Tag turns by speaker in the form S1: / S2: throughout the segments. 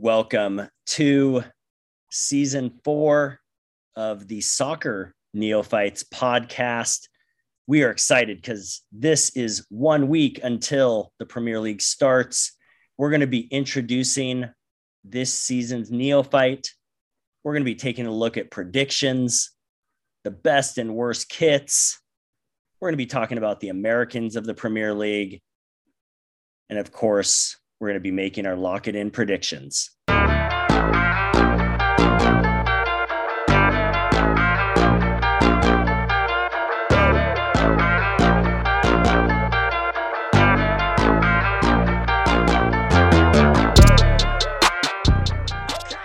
S1: welcome to season four of the Soccer Neophytes podcast. We are excited because this is one week until the Premier League starts. We're going to be introducing this season's neophyte. We're going to be taking a look at predictions, the best and worst kits. We're going to be talking about the Americans of the Premier League. And of course, we're going to be making our lock it in predictions.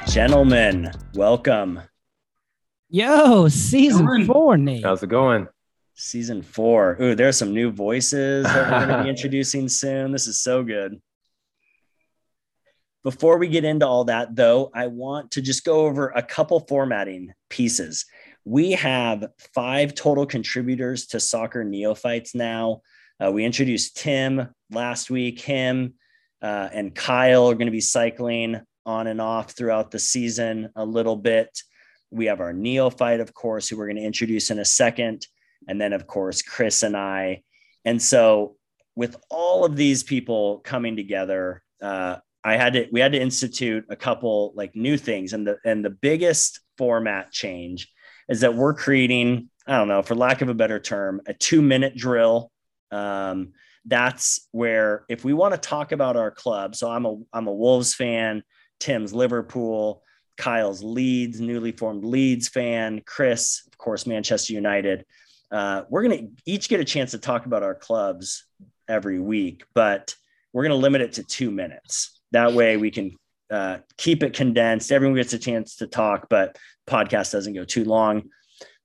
S1: Gentlemen, welcome.
S2: Yo, season
S3: Going.
S2: four, Nate.
S4: How's it going?
S1: Season four. Ooh, there's some new voices that we're going to be introducing soon. This is so good. Before we get into all that, though, I want to just go over a couple formatting pieces. We have five total contributors to Soccer Neophytes now. Uh, we introduced Tim last week. Him uh, and Kyle are going to be cycling on and off throughout the season a little bit. We have our neophyte, of course, who we're going to introduce in a second. And then, of course, Chris and I. And so, with all of these people coming together, uh, I had to we had to institute a couple like new things. And the and the biggest format change is that we're creating, I don't know, for lack of a better term, a two minute drill. Um, that's where if we want to talk about our club, so I'm a I'm a Wolves fan, Tim's Liverpool, Kyle's Leeds, newly formed Leeds fan, Chris, of course, Manchester United. Uh, we're going to each get a chance to talk about our clubs every week, but we're going to limit it to two minutes. That way we can uh, keep it condensed. Everyone gets a chance to talk, but podcast doesn't go too long.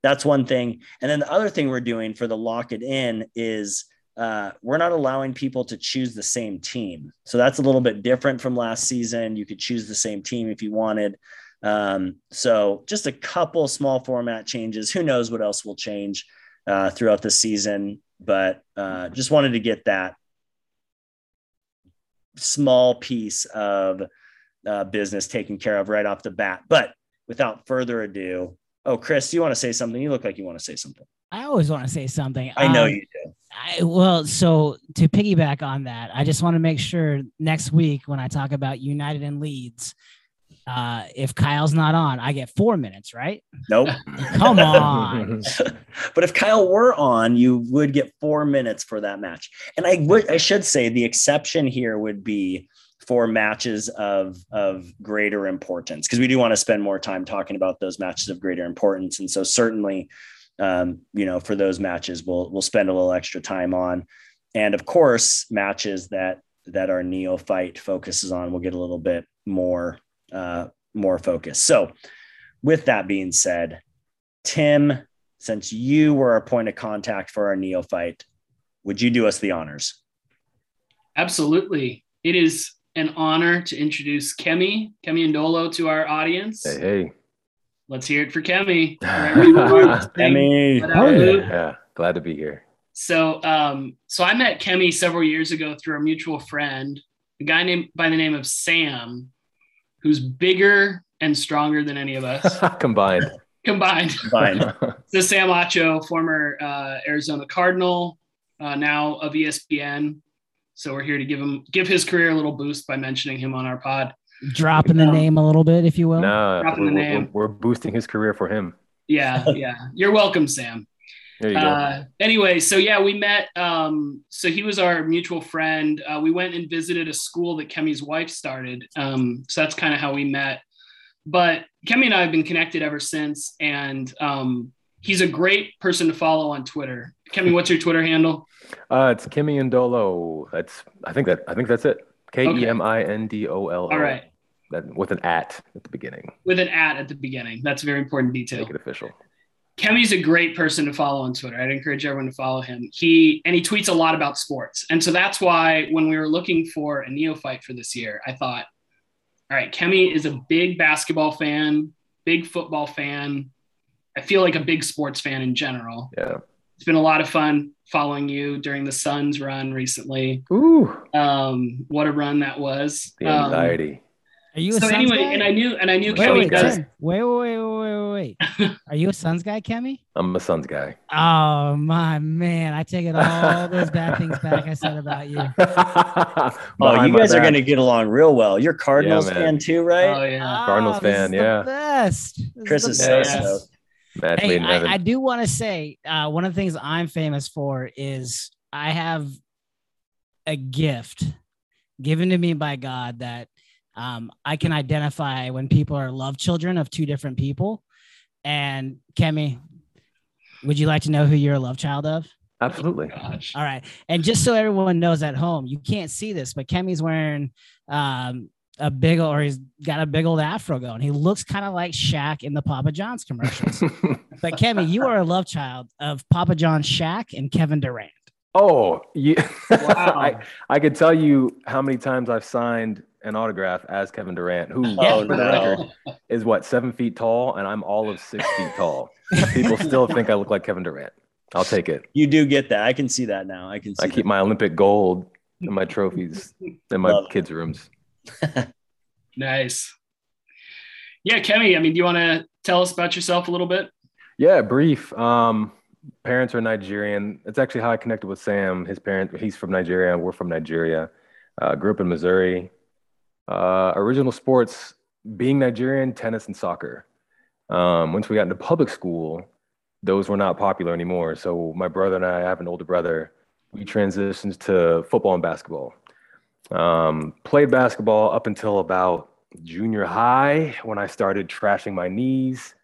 S1: That's one thing. And then the other thing we're doing for the lock it in is uh, we're not allowing people to choose the same team. So that's a little bit different from last season. You could choose the same team if you wanted. Um, so just a couple small format changes. Who knows what else will change uh, throughout the season? But uh, just wanted to get that small piece of uh, business taken care of right off the bat. But without further ado, oh, Chris, you want to say something? You look like you want to say something.
S2: I always want to say something.
S1: I know
S2: Um,
S1: you do.
S2: I, well, so to piggyback on that, I just want to make sure next week when I talk about United and Leeds, uh, if Kyle's not on, I get four minutes, right?
S1: Nope.
S2: Come on.
S1: but if Kyle were on, you would get four minutes for that match. And I would, I should say, the exception here would be for matches of of greater importance because we do want to spend more time talking about those matches of greater importance. And so certainly, um, you know, for those matches, we'll we'll spend a little extra time on. And of course, matches that that our neophyte focuses on, we'll get a little bit more uh, more focus. So, with that being said, Tim, since you were our point of contact for our neophyte, would you do us the honors?
S3: Absolutely. It is an honor to introduce Kemi, Kemi Ndolo to our audience.
S4: hey, hey.
S3: Let's hear it for Kemi. Wherever you are listening,
S1: Emmy.
S3: let out
S2: Oh, yeah.
S3: hoot.
S4: Yeah, glad to be here.
S3: So, um, so I met Kemi several years ago through a mutual friend, a guy named by the name of Sam, who's bigger and stronger than any of us
S4: Combined.
S3: combined.
S1: Fine.
S3: So Sam Acho, former uh, Arizona Cardinal, uh, now of ESPN. So we're here to give him give his career a little boost by mentioning him on our pod.
S2: Dropping the
S3: Um,
S2: name a little bit, if you will.
S4: no,
S3: Dropping
S4: we're,
S3: the
S4: we're- we're boosting his career for him.
S3: Yeah, yeah. You're welcome, Sam.
S4: There you go.
S3: Uh, anyway, so yeah, we met. Um, so he was our mutual friend. Uh, we went and visited a school that Kemi's wife started. Um, so that's kind of how we met. But Kemi and I have been connected ever since, and um, he's a great person to follow on Twitter. Kemi, what's your Twitter handle?
S4: Uh, it's Kemi and Dolo. That's I think that I think that's it. K E M I N D O L O.
S3: All right,
S4: That with an at at the beginning.
S3: with an at at the beginning. That's a very important detail.
S4: Make it official.
S3: Kemi's a great person to follow on Twitter. I'd encourage everyone to follow him. He and he tweets a lot about sports. And so that's why when we were looking for a neophyte for this year, I thought, all right, Kemi is a big basketball fan, big football fan. I feel like a big sports fan in general.
S4: Yeah.
S3: It's been a lot of fun following you during the Suns run recently.
S4: Ooh,
S3: Um, what a run that was.
S4: the
S3: Um,
S4: anxiety.
S2: Are you a
S3: so
S2: Suns
S3: anyway,
S2: guy?
S3: and I knew and I knew
S2: wait,
S3: Kemi
S2: wait,
S3: does.
S2: Tim. wait, wait, wait, wait, wait, wait. Are you a Suns guy, Kemi?
S4: I'm a Suns guy.
S2: Oh my man, I take it all those bad things back I said about you.
S1: Oh,
S4: Behind
S1: you
S4: my
S1: guys are going to get along real well. You're Cardinals
S4: man.
S1: fan too, right?
S3: Oh yeah.
S4: Cardinals
S2: Oh, this
S4: fan,
S2: is the
S4: yeah.
S2: best. This
S1: Chris
S2: the
S1: is so
S3: best.
S1: stoked.
S4: match
S2: Hey. I, I do want to say uh, one of the things I'm famous for is I have a gift given to me by God that um, I can identify when people are love children of two different people. And Kemi, would you like to know who you're a love child of?
S4: Absolutely.
S3: Gosh.
S2: All right. And just so everyone knows at home, you can't see this, but Kemi's wearing um, a big or he's got a big old afro going. He looks kind of like Shaq in the Papa John's commercials. but Kemi, you are a love child of Papa John Shaq and Kevin Durant.
S4: oh, yeah.
S3: Wow.
S4: I, I could tell you how many times I've signed an autograph as Kevin Durant, who
S1: Oh,
S4: for the record, is what seven feet tall, and I'm all of six feet tall. People still think I look like Kevin Durant. I'll take it.
S1: You do get that. I can see that now. I can see
S4: I keep
S1: that.
S4: my Olympic gold and my trophies in my
S1: Love it.
S4: kids' rooms.
S3: Nice. Yeah, Kemi. I mean, do you want to tell us about yourself a little bit?
S4: Yeah, brief. Um, parents are Nigerian. It's actually how I connected with Sam. His parents, he's from Nigeria. We're from Nigeria. Uh, grew up in Missouri. Uh, original sports, being Nigerian, tennis and soccer. Um, once we got into public school, those were not popular anymore. So my brother and I, I have an older brother. We transitioned to football and basketball. Um, played basketball up until about junior high when I started trashing my knees.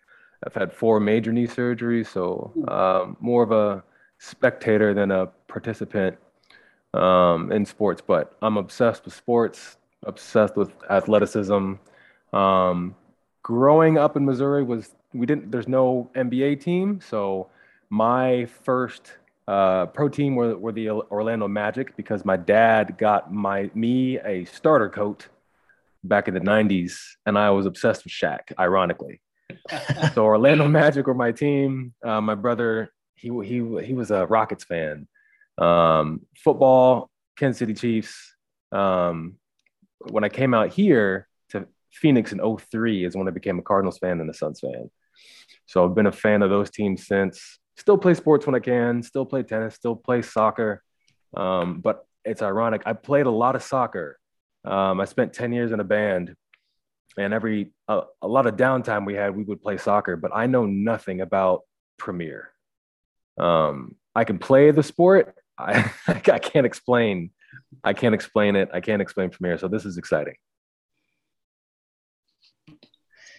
S4: I've had four major knee surgeries, so um, more of a spectator than a participant um, in sports. But I'm obsessed with sports, obsessed with athleticism. Um, growing up in Missouri was we didn't. There's no NBA team, so my first uh, pro team were, were the Orlando Magic because my dad got my me a starter coat back in the 90s, and I was obsessed with Shaq. Ironically so Orlando Magic were my team. Uh, my brother, he he he was a Rockets fan. Um, football, Kansas City Chiefs. Um, when I came out here to Phoenix in 03 is when I became a Cardinals fan and a Suns fan. So I've been a fan of those teams since. Still play sports when I can. Still play tennis. Still play soccer. Um, but it's ironic. I played a lot of soccer. Um, I spent 10 years in a band and every a lot of downtime we had we would play soccer but i know nothing about premier um, i can play the sport I, I can't explain i can't explain it i can't explain premier so this is exciting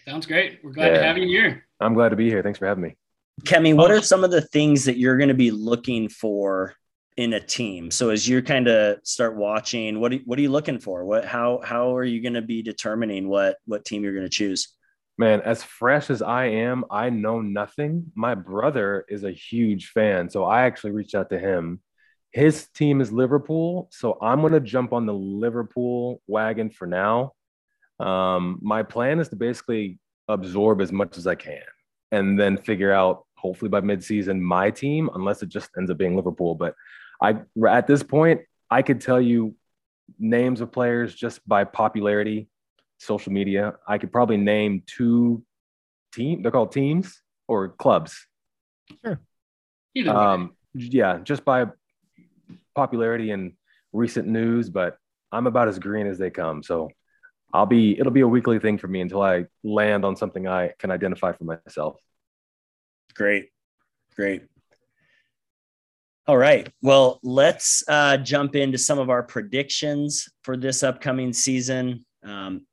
S3: Sounds great. We're glad to have you here.
S4: i'm glad to be here thanks for having me
S1: Kemi, what are some of the things that you're going to be looking for in a team? So as you kind of start watching, what are, what are you looking for? What how how are you going to be determining what what team you're going to choose?
S4: man as fresh as i am i know nothing my brother is a huge fan so i actually reached out to him his team is liverpool so i'm going to jump on the liverpool wagon for now um, my plan is to basically absorb as much as i can and then figure out hopefully by midseason my team unless it just ends up being liverpool but i at this point i could tell you names of players just by popularity social media, I could probably name two team. They're called teams or clubs.
S3: Way.
S4: Um, yeah, just by popularity and recent news. But I'm about as green as they come. So I'll be. It'll be a weekly thing for me until I land on something I can identify for myself.
S1: Great. Great. All right. Well, let's uh, jump into some of our predictions for this upcoming season. Um,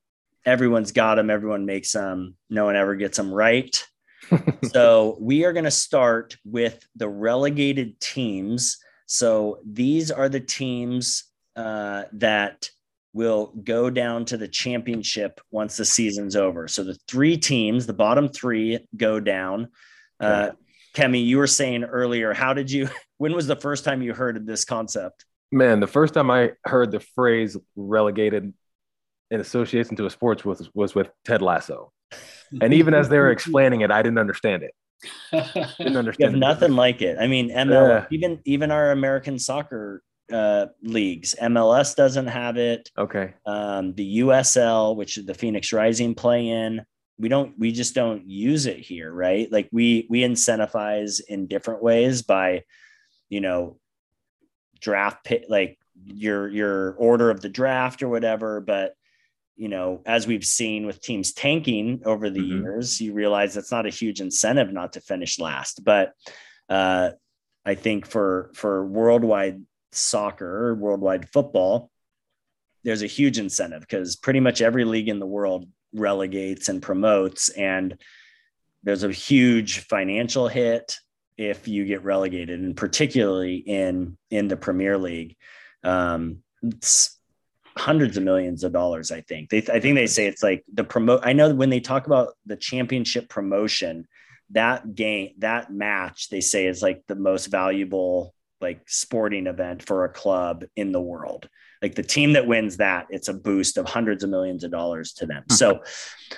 S1: everyone's got them. Everyone makes them. No one ever gets them right. so we are going to start with the relegated teams. So these are the teams uh, that will go down to the championship once the season's over. So the three teams, the bottom three, go down. Uh, Kemi, you were saying earlier, how did you? When was the first time you heard of this concept?
S4: Man, the first time I heard the phrase relegated in association to a sports was was with Ted Lasso. And even as they were explaining it, I didn't understand it. Didn't
S1: You have nothing like it. I mean, ML,
S4: Yeah.
S1: even even our American soccer uh, leagues. MLS doesn't have it.
S4: Okay.
S1: Um, the USL, which the Phoenix Rising play in, we don't. We just don't use it here, right? Like we we incentivize in different ways by, you know, draft pick, like your your order of the draft or whatever. But you know, as we've seen with teams tanking over the
S4: Mhm.
S1: years, you realize that's not a huge incentive not to finish last. But uh, I think for for worldwide soccer, worldwide football, there's a huge incentive because pretty much every league in the world relegates and promotes, and there's a huge financial hit if you get relegated, and particularly in in the Premier League. Um, hundreds of millions of dollars. I think they. I think they say it's like the promote. I know when they talk about the championship promotion, that game, that match, they say is like the most valuable like sporting event for a club in the world. Like the team that wins that, it's a boost of hundreds of millions of dollars to them. So,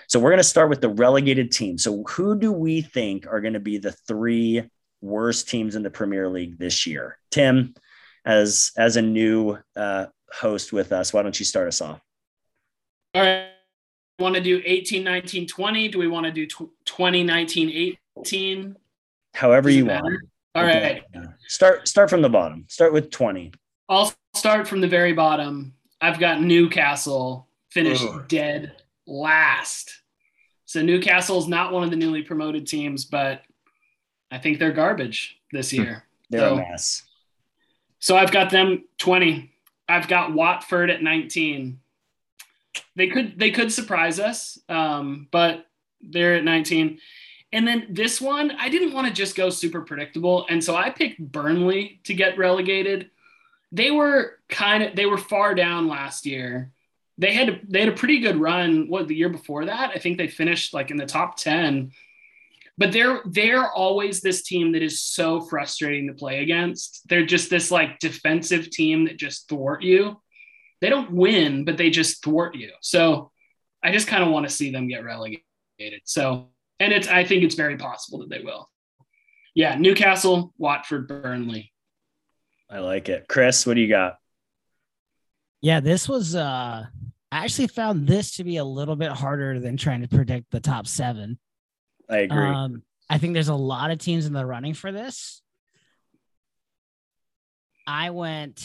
S1: so we're going to start with the relegated team. So, who do we think are going to be the three worst teams in the Premier League this year? Tim, as as a new uh, host with us, why don't you start us off?
S3: All right. Want to do 18, 19, 20? Do we want to do tw- 20, 19, 18?
S1: However
S3: Does
S1: you
S3: matter?
S1: want.
S3: All right.
S1: Yeah. Start start from the bottom. Start with twenty.
S3: I'll start from the very bottom. I've got Newcastle finished
S1: Ugh.
S3: dead last. So Newcastle is not one of the newly promoted teams, but I think they're garbage this hmm. year.
S1: They're
S3: So-
S1: a mess.
S3: So I've got them 20. I've got Watford at 19. They could they could surprise us, um, but they're at 19. And then this one, I didn't want to just go super predictable, and so I picked Burnley to get relegated. They were kind of they were far down last year. They had they had a pretty good run. What the year before that? I think they finished like in the top 10 but they're they're always this team that is so frustrating to play against. They're just this like defensive team that just thwart you. They don't win, but they just thwart you. So I just kind of want to see them get relegated. So and it's I think it's very possible that they will. Yeah, Newcastle, Watford, Burnley.
S1: I like it. Chris, what do you got?
S2: Yeah, this was uh I actually found this to be a little bit harder than trying to predict the top seven.
S1: I agree.
S2: Um, I think there's a lot of teams in the running for this. I went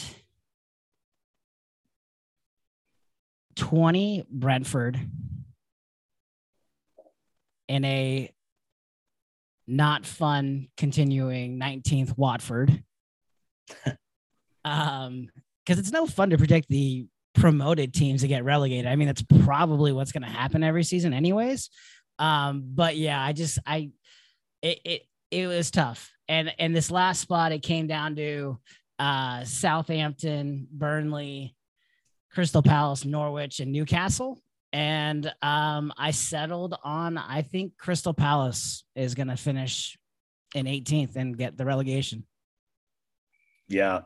S2: 20 Brentford in a not fun continuing 19th Watford. um, because it's no fun to predict the promoted teams to get relegated. I mean, that's probably what's going to happen every season, anyways. Um, but yeah, I just I it it it was tough. And and this last spot, it came down to uh Southampton, Burnley, Crystal Palace, Norwich, and Newcastle. And um, I settled on I think Crystal Palace is gonna finish in 18th and get the relegation.
S1: Yeah.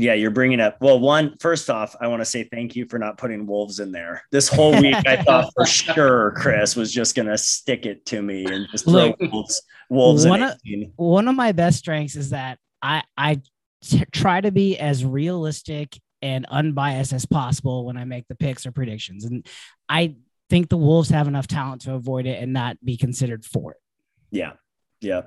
S1: Yeah, you're bringing up. Well, one, first off, I want to say thank you for not putting Wolves in there. This whole week, I thought for sure Chris was just going to stick it to me and just throw
S2: Look,
S1: Wolves, Wolves in
S2: one of- one of my best strengths is that I I t- try to be as realistic and unbiased as possible when I make the picks or predictions, and I think the Wolves have enough talent to avoid it and not be considered for it.
S1: Yeah. Yeah.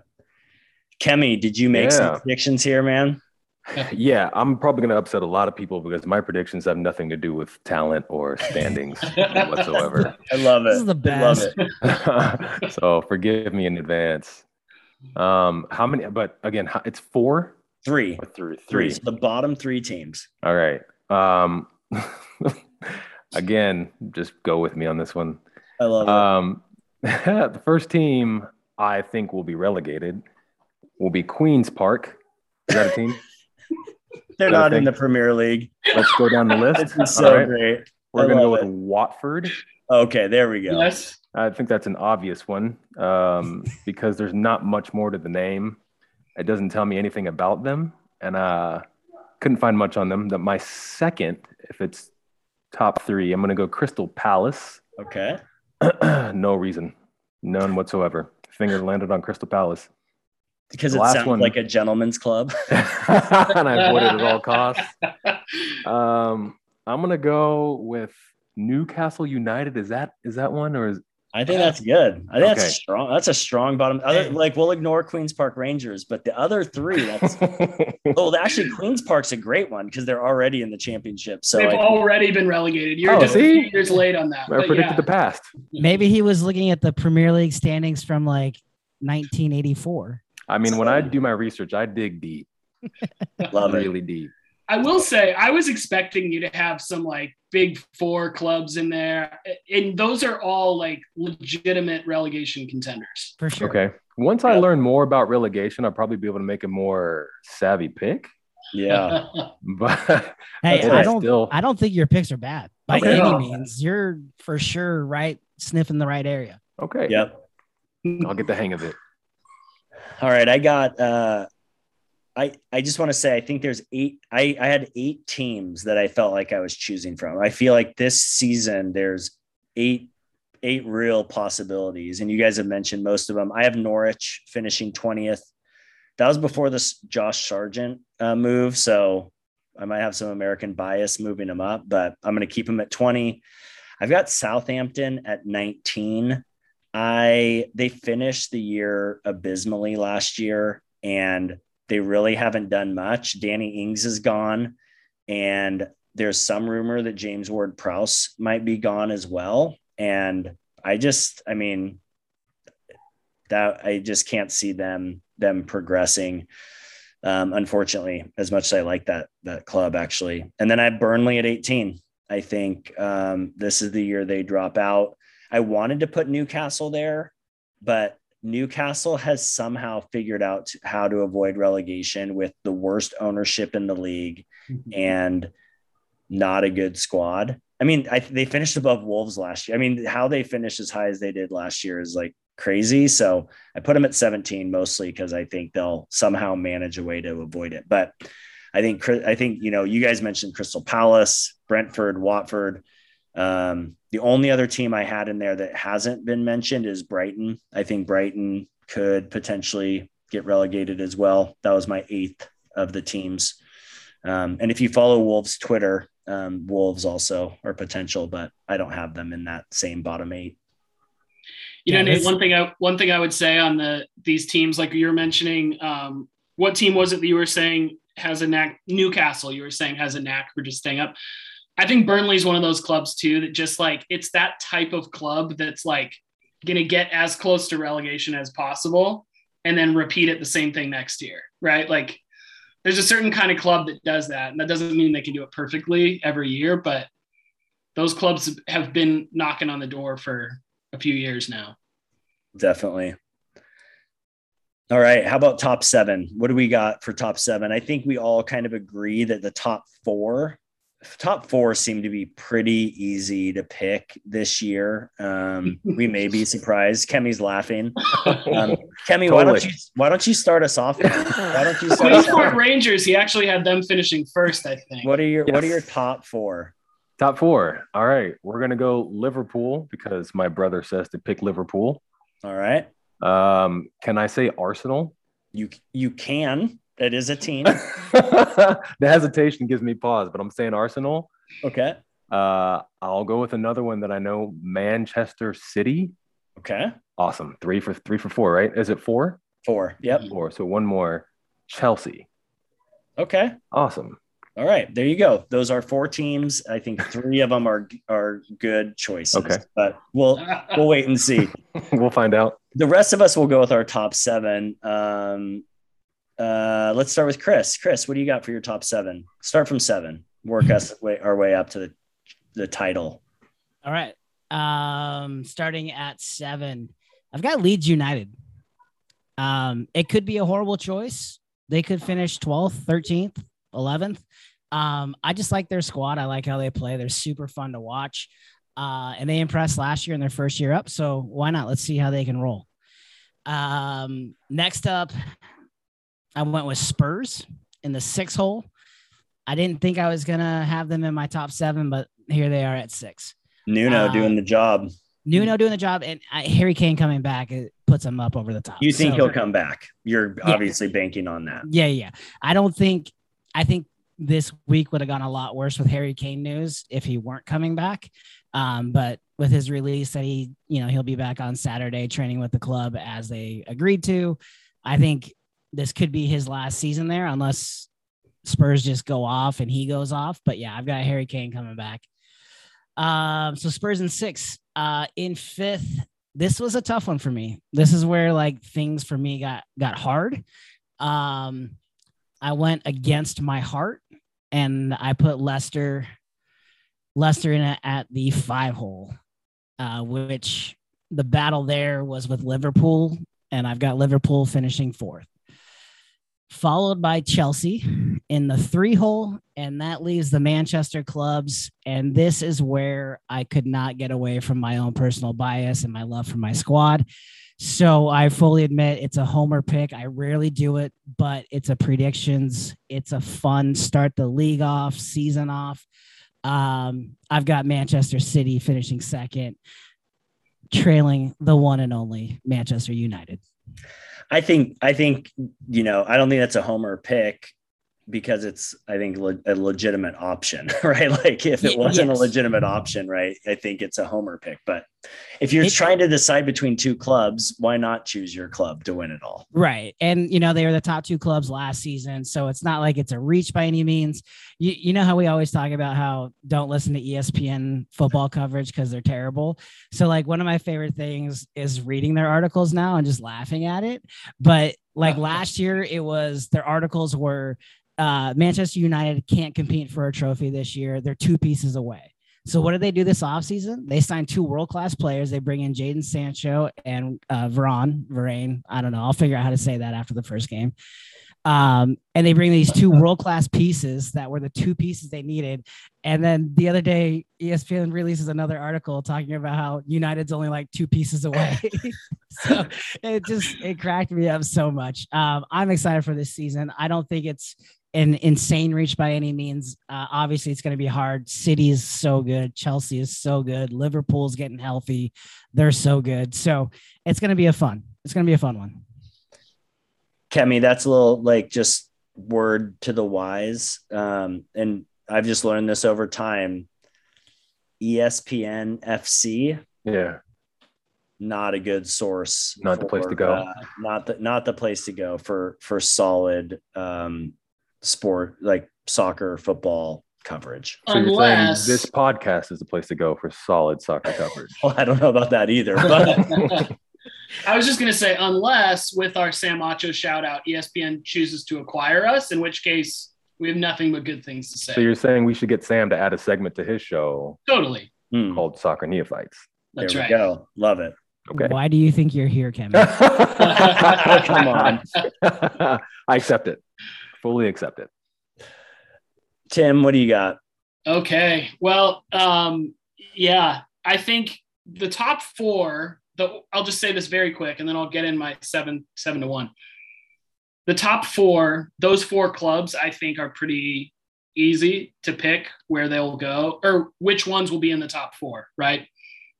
S1: Kemi, did you make some predictions here, man?
S4: Yeah, I'm probably going to upset a lot of people because my predictions have nothing to do with talent or standings whatsoever.
S1: I love it.
S2: This is the
S1: I love
S2: best.
S1: it.
S4: so forgive me in advance. Um, how many? But again, how- it's four
S1: Three.
S4: or three?
S1: Three.
S4: Three.
S1: So the bottom three teams.
S4: All right. Um, again, just go with me on this one.
S1: I love it.
S4: Um, the first team I think will be relegated will be Queens Park. Is that a team?
S1: They're
S4: I
S1: not in the Premier League.
S4: Let's go down the list.
S1: This is so
S4: All right.
S1: great.
S4: We're going to go
S1: love
S4: with
S1: it.
S4: Watford.
S1: Okay, there we go.
S3: Yes.
S4: I think that's an obvious one um, because there's not much more to the name. It doesn't tell me anything about them, and uh, couldn't find much on them. That my second, if it's top three, I'm going to go Crystal Palace.
S1: Okay.
S4: no reason, none whatsoever. Finger landed on Crystal Palace.
S1: Because
S4: The
S1: it
S4: last
S1: sounds
S4: one-
S1: like a gentleman's club.
S4: and I avoid it at all costs. Um, I'm gonna go with Newcastle United. Is that is that one or is
S1: I think that's good. I think that's strong. That's a strong bottom. Other like we'll ignore Queens Park Rangers, but the other three, that's oh, actually Queens Park's a great one because they're already in the championship. So
S3: They've
S1: I,
S3: already been relegated. You're
S4: Oh,
S3: just a
S4: see?
S3: few years late on that.
S4: I predicted
S3: yeah.
S4: the past.
S2: Maybe he was looking at the Premier League standings from like 1984.
S4: I mean, when I do my research, I dig deep,
S1: love it.
S4: really deep.
S3: I will say I was expecting you to have some like big four clubs in there, and those are all like legitimate relegation contenders.
S2: For sure.
S4: Okay. Once I learn more about relegation, I'll probably be able to make a more savvy pick.
S1: Yeah.
S4: But
S2: Hey,
S4: That's
S2: I don't
S4: Still-
S2: I don't think your picks are bad by
S4: Okay.
S2: any means. You're for sure right sniffing the right area.
S4: okay,
S1: Yep.
S4: I'll get the hang of it.
S1: All right. I got uh I I just want to say I think there's eight I, I had eight teams that I felt like I was choosing from. I feel like this season there's eight eight real possibilities. And you guys have mentioned most of them. I have Norwich finishing 20th. That was before this Josh Sargent uh, move. So I might have some American bias moving them up, but I'm going to keep them at 20. I've got Southampton at 19. I they finished the year abysmally last year and they really haven't done much. Danny Ings is gone and there's some rumor that James Ward Prowse might be gone as well. And I just, I mean, that I just can't see them them progressing. Um, unfortunately, as much as I like that that club actually. And then I have Burnley at 18. I think um, this is the year they drop out. I wanted to put Newcastle there, but Newcastle has somehow figured out how to avoid relegation with the worst ownership in the league mm-hmm. and not a good squad. I mean, I, they finished above Wolves last year. I mean, how they finished as high as they did last year is like crazy. So I put them at 17 mostly because I think they'll somehow manage a way to avoid it. But I think I think you know you guys mentioned Crystal Palace, Brentford, Watford. Um, the only other team I had in there that hasn't been mentioned is Brighton. I think Brighton could potentially get relegated as well. That was my eighth of the teams. Um, and if you follow Wolves Twitter, um, Wolves also are potential, but I don't have them in that same bottom eight.
S3: You
S2: Yeah,
S3: know, Nate,
S2: this-
S3: one thing I one thing I would say on the these teams, like you were mentioning, um, what team was it that you were saying has a knack? Newcastle, you were saying has a knack for just staying up. I think Burnley's one of those clubs too that just like it's that type of club that's like gonna get as close to relegation as possible and then repeat it the same thing next year, right? Like there's a certain kind of club that does that, and that doesn't mean they can do it perfectly every year, but those clubs have been knocking on the door for a few years now.
S1: Definitely. All right. How about top seven? What do we got for top seven? I think we all kind of agree that the top four, top four seem to be pretty easy to pick this year. Um, we may be surprised. Kemi's laughing. Um, Kemi, why don't you why don't you start us off? man? Why don't you start
S3: Queens
S1: us off?
S3: Rangers, he actually had them finishing first, I think.
S1: What are your What are your top four?
S4: Top four. All right, we're gonna go Liverpool because my brother says to pick Liverpool.
S1: All right.
S4: Um, can I say Arsenal?
S1: You you can. It is a team.
S4: the hesitation gives me pause, but I'm saying Arsenal.
S1: Okay.
S4: Uh, I'll go with another one that I know, Manchester City.
S1: Okay.
S4: Awesome, three for three for four, right? Is it four?
S1: Four. Yep.
S4: Four. So one more. Chelsea.
S1: Okay.
S4: Awesome.
S1: All right, there you go. Those are four teams. I think three of them are are good choices.
S4: Okay.
S1: but we'll we'll wait and see.
S4: we'll find out.
S1: The rest of us will go with our top seven. Um, uh, let's start with Chris. Chris, what do you got for your top seven? Start from seven. Work us way, our way up to the the title.
S2: All right. Um, starting at seven, I've got Leeds United. Um, it could be a horrible choice. They could finish 12th, 13th, 11th. Um, I just like their squad. I like how they play. They're super fun to watch. Uh, and they impressed last year in their first year up. So why not? Let's see how they can roll. Um, next up, I went with Spurs in the six hole. I didn't think I was gonna have them in my top seven, but here they are at six.
S1: Nuno
S2: Uh,
S1: doing the job.
S2: Nuno doing the job, and uh, Harry Kane coming back it puts him up over the top.
S1: You think
S2: So-
S1: he'll come back? You're
S2: Yeah.
S1: obviously banking on that.
S2: Yeah, yeah. I don't think. I think this week would have gone a lot worse with Harry Kane news if he weren't coming back. Um, but with his release that he, you know, he'll be back on Saturday training with the club as they agreed to. I think this could be his last season there, unless Spurs just go off and he goes off. But yeah, I've got Harry Kane coming back. Um, so Spurs in six. Uh, in fifth, this was a tough one for me. This is where like things for me got got hard. Um, I went against my heart and I put Leicester Leicester in it at the five hole, uh, which the battle there was with Liverpool, and I've got Liverpool finishing fourth, followed by Chelsea in the three hole, and that leaves the Manchester clubs. And this is where I could not get away from my own personal bias and my love for my squad. So I fully admit it's a homer pick. I rarely do it, but it's a predictions. It's a fun start the league off, season off. Um, I've got Manchester City finishing second, trailing the one and only Manchester United.
S1: I think I think you know I don't think that's a homer pick because it's I think le- a legitimate option, right? Like if it wasn't
S2: yes.
S1: a legitimate option, right? I think it's a homer pick. But if you're
S2: It-
S1: trying to decide between two clubs, why not choose your club to win it all?
S2: Right. And, you know, they were the top two clubs last season. So it's not like it's a reach by any means. You, you know how we always talk about how don't listen to ESPN football coverage because they're terrible. So, like, one of my favorite things is reading their articles now and just laughing at it. But like oh. last year, it was their articles were uh, Manchester United can't compete for a trophy this year. They're two pieces away. So what did they do this offseason? They signed two world-class players. They bring in Jadon Sancho and uh, Varane, Varane. I don't know. I'll figure out how to say that after the first game. Um, and they bring these two world-class pieces that were the two pieces they needed. And then the other day, ESPN releases another article talking about how United's only like two pieces away. so it just it cracked me up so much. Um, I'm excited for this season. I don't think it's an insane reach by any means. Uh, obviously, it's going to be hard. City is so good. Chelsea is so good. Liverpool's getting healthy. They're so good. So it's going to be a fun. It's going to be a fun one.
S1: Kemi, that's a little like just word to the wise. Um, and I've just learned this over time. ESPN FC,
S4: Yeah.
S1: not a good source.
S4: Not the place to go.
S1: uh, not the not the place to go for for solid um, sport like soccer, football coverage.
S4: So you're saying this podcast is the place to go for solid soccer coverage.
S1: Well, I don't know about that either, but
S3: I was just going to say, unless with our Sam Acho shout out, ESPN chooses to acquire us, in which case we have nothing but good things to say.
S4: So you're saying we should get Sam to add a segment to his show
S3: totally.
S1: hmm,
S4: called Soccer Neophytes.
S3: That's
S1: there
S3: right.
S1: we go. Love it.
S4: Okay.
S2: Why do you think you're here, Kevin?
S1: Come on.
S4: I accept it. Fully accept it.
S1: Tim, what do you got?
S3: Okay. Well, um, yeah, I think the top four. The I'll just say this very quick, and then I'll get in my seven seven to one. The top four, those four clubs, I think are pretty easy to pick where they'll go or which ones will be in the top four. Right.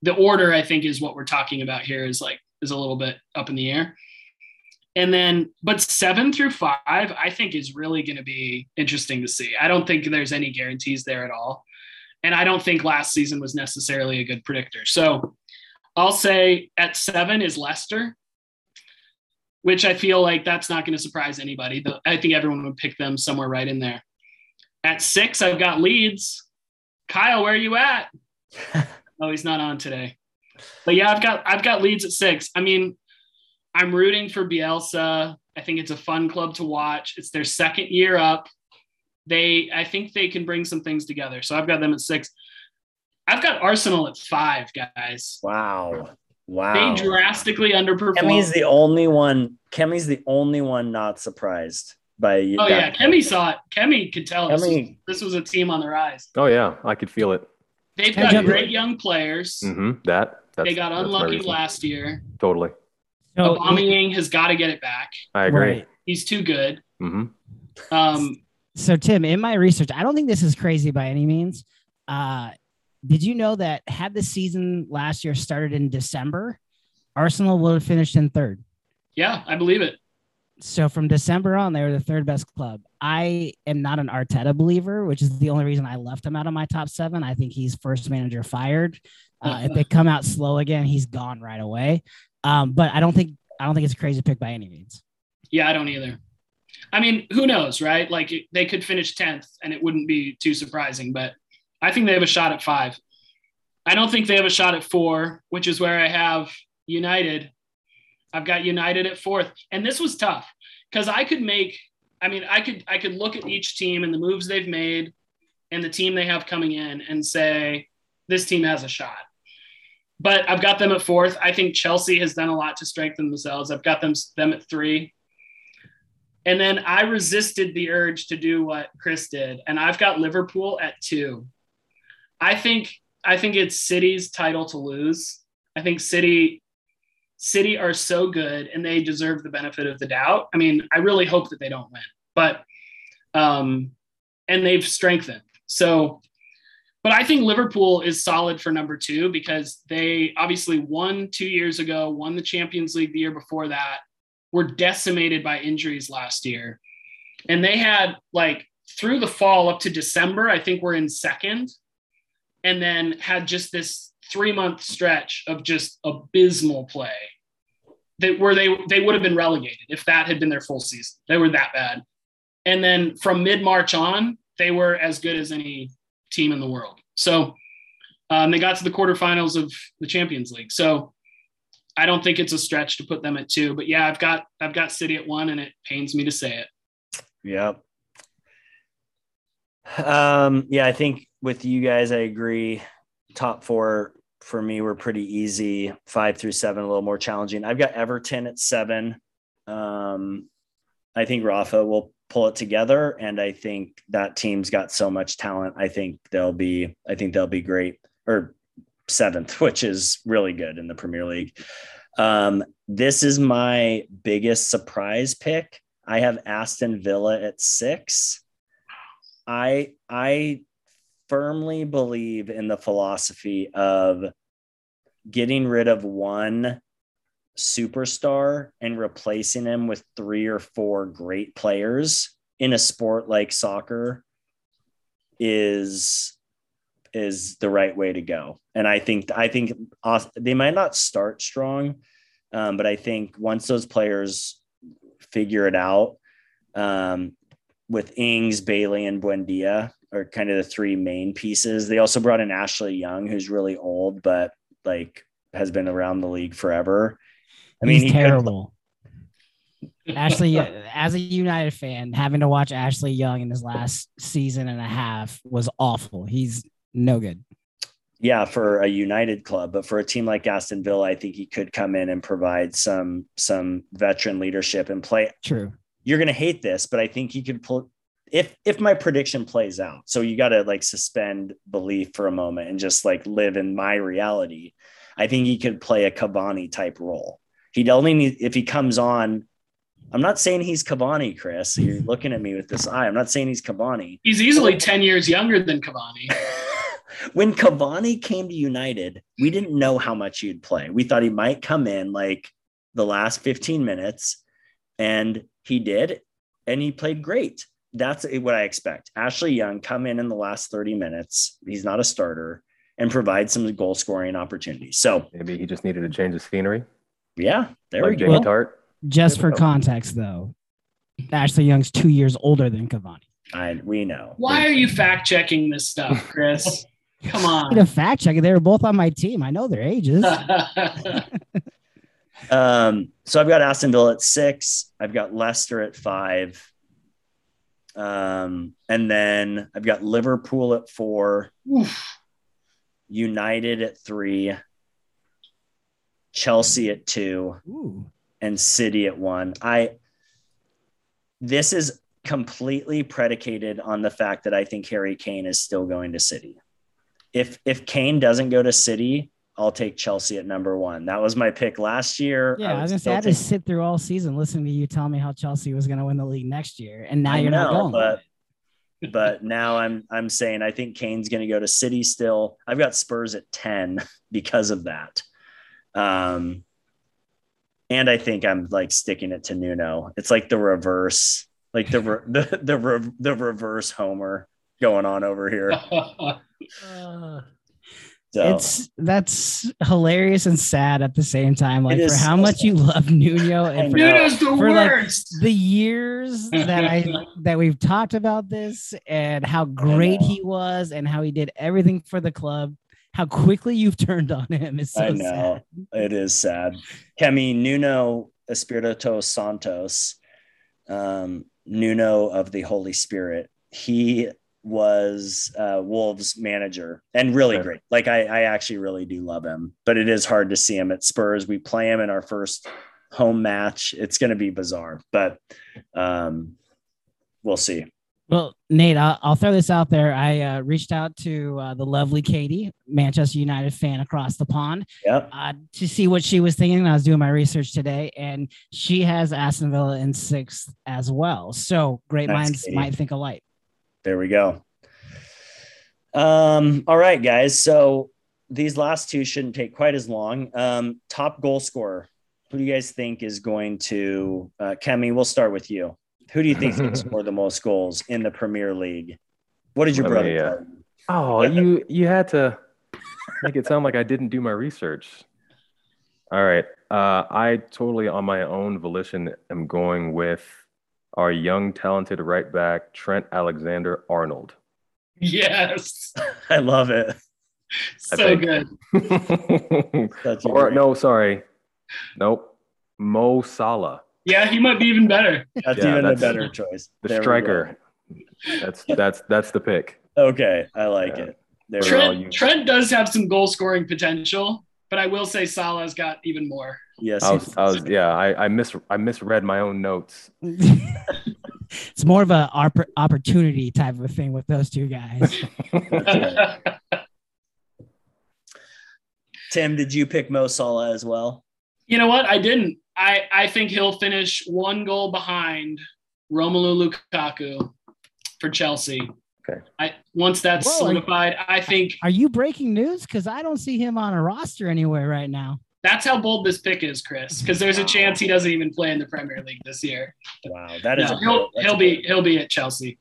S3: The order, I think, is what we're talking about here. Is like is a little bit up in the air. And then, but seven through five, I think is really going to be interesting to see. I don't think there's any guarantees there at all. And I don't think last season was necessarily a good predictor. So I'll say at seven is Leicester, which I feel like that's not going to surprise anybody. I think everyone would pick them somewhere right in there. At six, I've got Leeds. Kyle, where are you at? oh, he's not on today. But yeah, I've got I've got Leeds at six. I mean, I'm rooting for Bielsa. I think it's a fun club to watch. It's their second year up. They, I think they can bring some things together. So I've got them at six. I've got Arsenal at five, guys.
S1: Wow. Wow.
S3: They drastically underperformed.
S1: Kemi's the only one. Kemi's the only one not surprised by
S3: oh yeah,
S1: that.
S3: Kemi saw it. Kemi could tell this was,
S1: Kemi,
S3: this was a team on the rise.
S4: Oh yeah, I could feel it.
S3: They've got great young players.
S4: hmm That that's,
S3: they got unlucky last year.
S4: Totally,
S2: So,
S3: Aubameyang has got to get it back.
S4: I agree.
S2: right.
S3: He's too good.
S4: hmm
S3: Um,
S2: so Tim, in my research, I don't think this is crazy by any means. Uh, did you know that had the season last year started in December, Arsenal would have finished in third?
S3: Yeah, I believe it.
S2: So from December on, they were the third best club. I am not an Arteta believer, which is the only reason I left him out of my top seven. I think he's first manager fired. Uh, if they come out slow again, he's gone right away. Um, but I don't think I don't think it's a crazy pick by any means.
S3: Yeah, I don't either. I mean, who knows, right? Like they could finish 10th and it wouldn't be too surprising, but I think they have a shot at five. I don't think they have a shot at four, which is where I have United. I've got United at fourth. And this was tough because I could make, I mean, I could I could look at each team and the moves they've made and the team they have coming in and say, this team has a shot. But I've got them at fourth. I think Chelsea has done a lot to strengthen themselves. I've got them them at three. And then I resisted the urge to do what Chris did, and I've got Liverpool at two. I think I think it's City's title to lose. I think City City are so good and they deserve the benefit of the doubt. I mean, I really hope that they don't win, but um, and they've strengthened. So, but I think Liverpool is solid for number two because they obviously won two years ago, won the Champions League the year before that, were decimated by injuries last year. And they had like through the fall up to December, I think we're in second, and then had just this three month stretch of just abysmal play that where they they would have been relegated if that had been their full season. They were that bad. And then from mid March on, they were as good as any team in the world. So um, they got to the quarterfinals of the Champions League. So I don't think it's a stretch to put them at two, but yeah, I've got I've got City at one, and it pains me to say it.
S1: Yep. Um, yeah, I think with you guys, I agree. Top four for me were pretty easy. Five through seven, a little more challenging. I've got Everton at seven. Um, I think Rafa will pull it together, and I think that team's got so much talent. I think they'll be. I think they'll be great. Or seventh, which is really good in the Premier League. Um, this is my biggest surprise pick. I have Aston Villa at six. I I firmly believe in the philosophy of getting rid of one superstar and replacing him with three or four great players in a sport like soccer is is the right way to go. And I think I think they might not start strong, um, but I think once those players figure it out, um, with Ings, Bailey, and Buendia are kind of the three main pieces. They also brought in Ashley Young, who's really old, but like has been around the league forever.
S2: I mean, he's he terrible. Could... Ashley, as a United fan, having to watch Ashley Young in his last season and a half was awful. He's no good.
S1: Yeah, for a United club, but for a team like Aston Villa, I think he could come in and provide some some veteran leadership and play.
S2: True.
S1: You're gonna hate this, but I think he could pull if if my prediction plays out. So you got to like suspend belief for a moment and just like live in my reality. I think he could play a Cavani type role. He'd only need if he comes on. I'm not saying he's Cavani, Chris. You're looking at me with this eye. I'm not saying he's Cavani.
S3: He's easily 10 years younger than Cavani.
S1: when Cavani came to United, we didn't know how much he'd play. We thought he might come in like the last 15 minutes, and he did, and he played great. That's what I expect. Ashley Young come in in the last 30 minutes. He's not a starter and provide some goal scoring opportunities. So
S4: maybe he just needed to change the scenery.
S1: Yeah, there
S4: like
S1: we
S4: Jamie
S1: go.
S4: Tart.
S2: Just for context, though, Ashley Young's two years older than Cavani.
S1: I we know.
S3: Why are you fact checking this stuff, Chris? Come on.
S2: To fact check it. They were both on my team. I know their ages.
S1: um, so I've got Aston Villa at six. I've got Leicester at five. Um, and then I've got Liverpool at four, Oof. United at three, Chelsea at two, Ooh. and City at one. I this is completely predicated on the fact that I think Harry Kane is still going to City if if Kane doesn't go to City, I'll take Chelsea at number one. That was my pick last year.
S2: Yeah, I, I was gonna say I had to sit through all season listening to you tell me how Chelsea was gonna win the league next year, and now I you're know, not going.
S1: But but now I'm I'm saying I think Kane's going to go to City still. I've got Spurs at 10 because of that. Um and I think I'm like sticking it to Nuno. It's like the reverse, like the re- the the, re- the reverse Homer going on over here.
S2: Uh,
S1: So
S2: It's that's hilarious and sad at the same time. Like for how
S1: so
S2: much
S1: sad.
S2: you love Nuno and for.
S3: Nuno's the
S2: For, like, the years that I that we've talked about this and how great he was and how he did everything for the club. How quickly you've turned on him is so
S1: I know.
S2: sad.
S1: it is sad. Kemi Nuno Espirito Santos, um, Nuno of the Holy Spirit. He was uh, Wolves manager and really
S4: Okay.
S1: great. Like I, I actually really do love him, but it is hard to see him at Spurs. We play him in our first home match. It's going to be bizarre, but um, we'll see.
S2: Well, Nate, I'll, I'll throw this out there. I uh, reached out to uh, the lovely Katie, Manchester United fan across the pond,
S1: Yep.
S2: uh, to see what she was thinking. I was doing my research today, and she has Aston Villa in sixth as well. So great
S1: Nice,
S2: minds
S1: Katie.
S2: might think alike.
S1: There we go. Um, all right, guys. So these last two shouldn't take quite as long. Um, top goal scorer. Who do you guys think is going to uh Kemi, we'll start with you. Who do you think is going to score the most goals in the Premier League? What did your
S4: Let
S1: brother
S4: me, uh. Oh, you you had to make it sound like I didn't do my research. All right. Uh, I totally on my own volition am going with our young talented right back Trent Alexander Arnold.
S3: yes.
S1: I love it.
S4: I
S3: So good.
S1: Such a
S4: or no, sorry. Nope. Mo Salah,
S3: Yeah, he might be even better.
S1: That's
S4: Yeah,
S1: even a
S4: that's-
S1: better choice.
S4: the
S1: There
S4: striker. That's that's that's the pick.
S1: Okay, I like
S4: Yeah.
S1: it. There we
S4: Trent-
S1: go.
S3: Trent,
S4: you-
S3: Trent does have some goal scoring potential, but I will say Salah's got even more.
S1: Yes,
S4: I was I was yeah, I, I mis I misread my own notes.
S2: it's more of a oppor- opportunity type of a thing with those two guys.
S1: Tim, did you pick Mo Salah as well?
S3: you know what? I didn't. I, I think he'll finish one goal behind Romelu Lukaku for Chelsea.
S4: Okay.
S3: I once that's
S2: Whoa, are you-
S3: solidified, I think
S2: Are you breaking news? Because I don't see him on a roster anywhere right now.
S3: that's how bold this pick is, Chris. Because there's a chance he doesn't even play in the Premier League this year.
S1: Wow, that is
S3: No,
S1: a
S3: he'll he'll
S1: a
S3: be he'll be at Chelsea.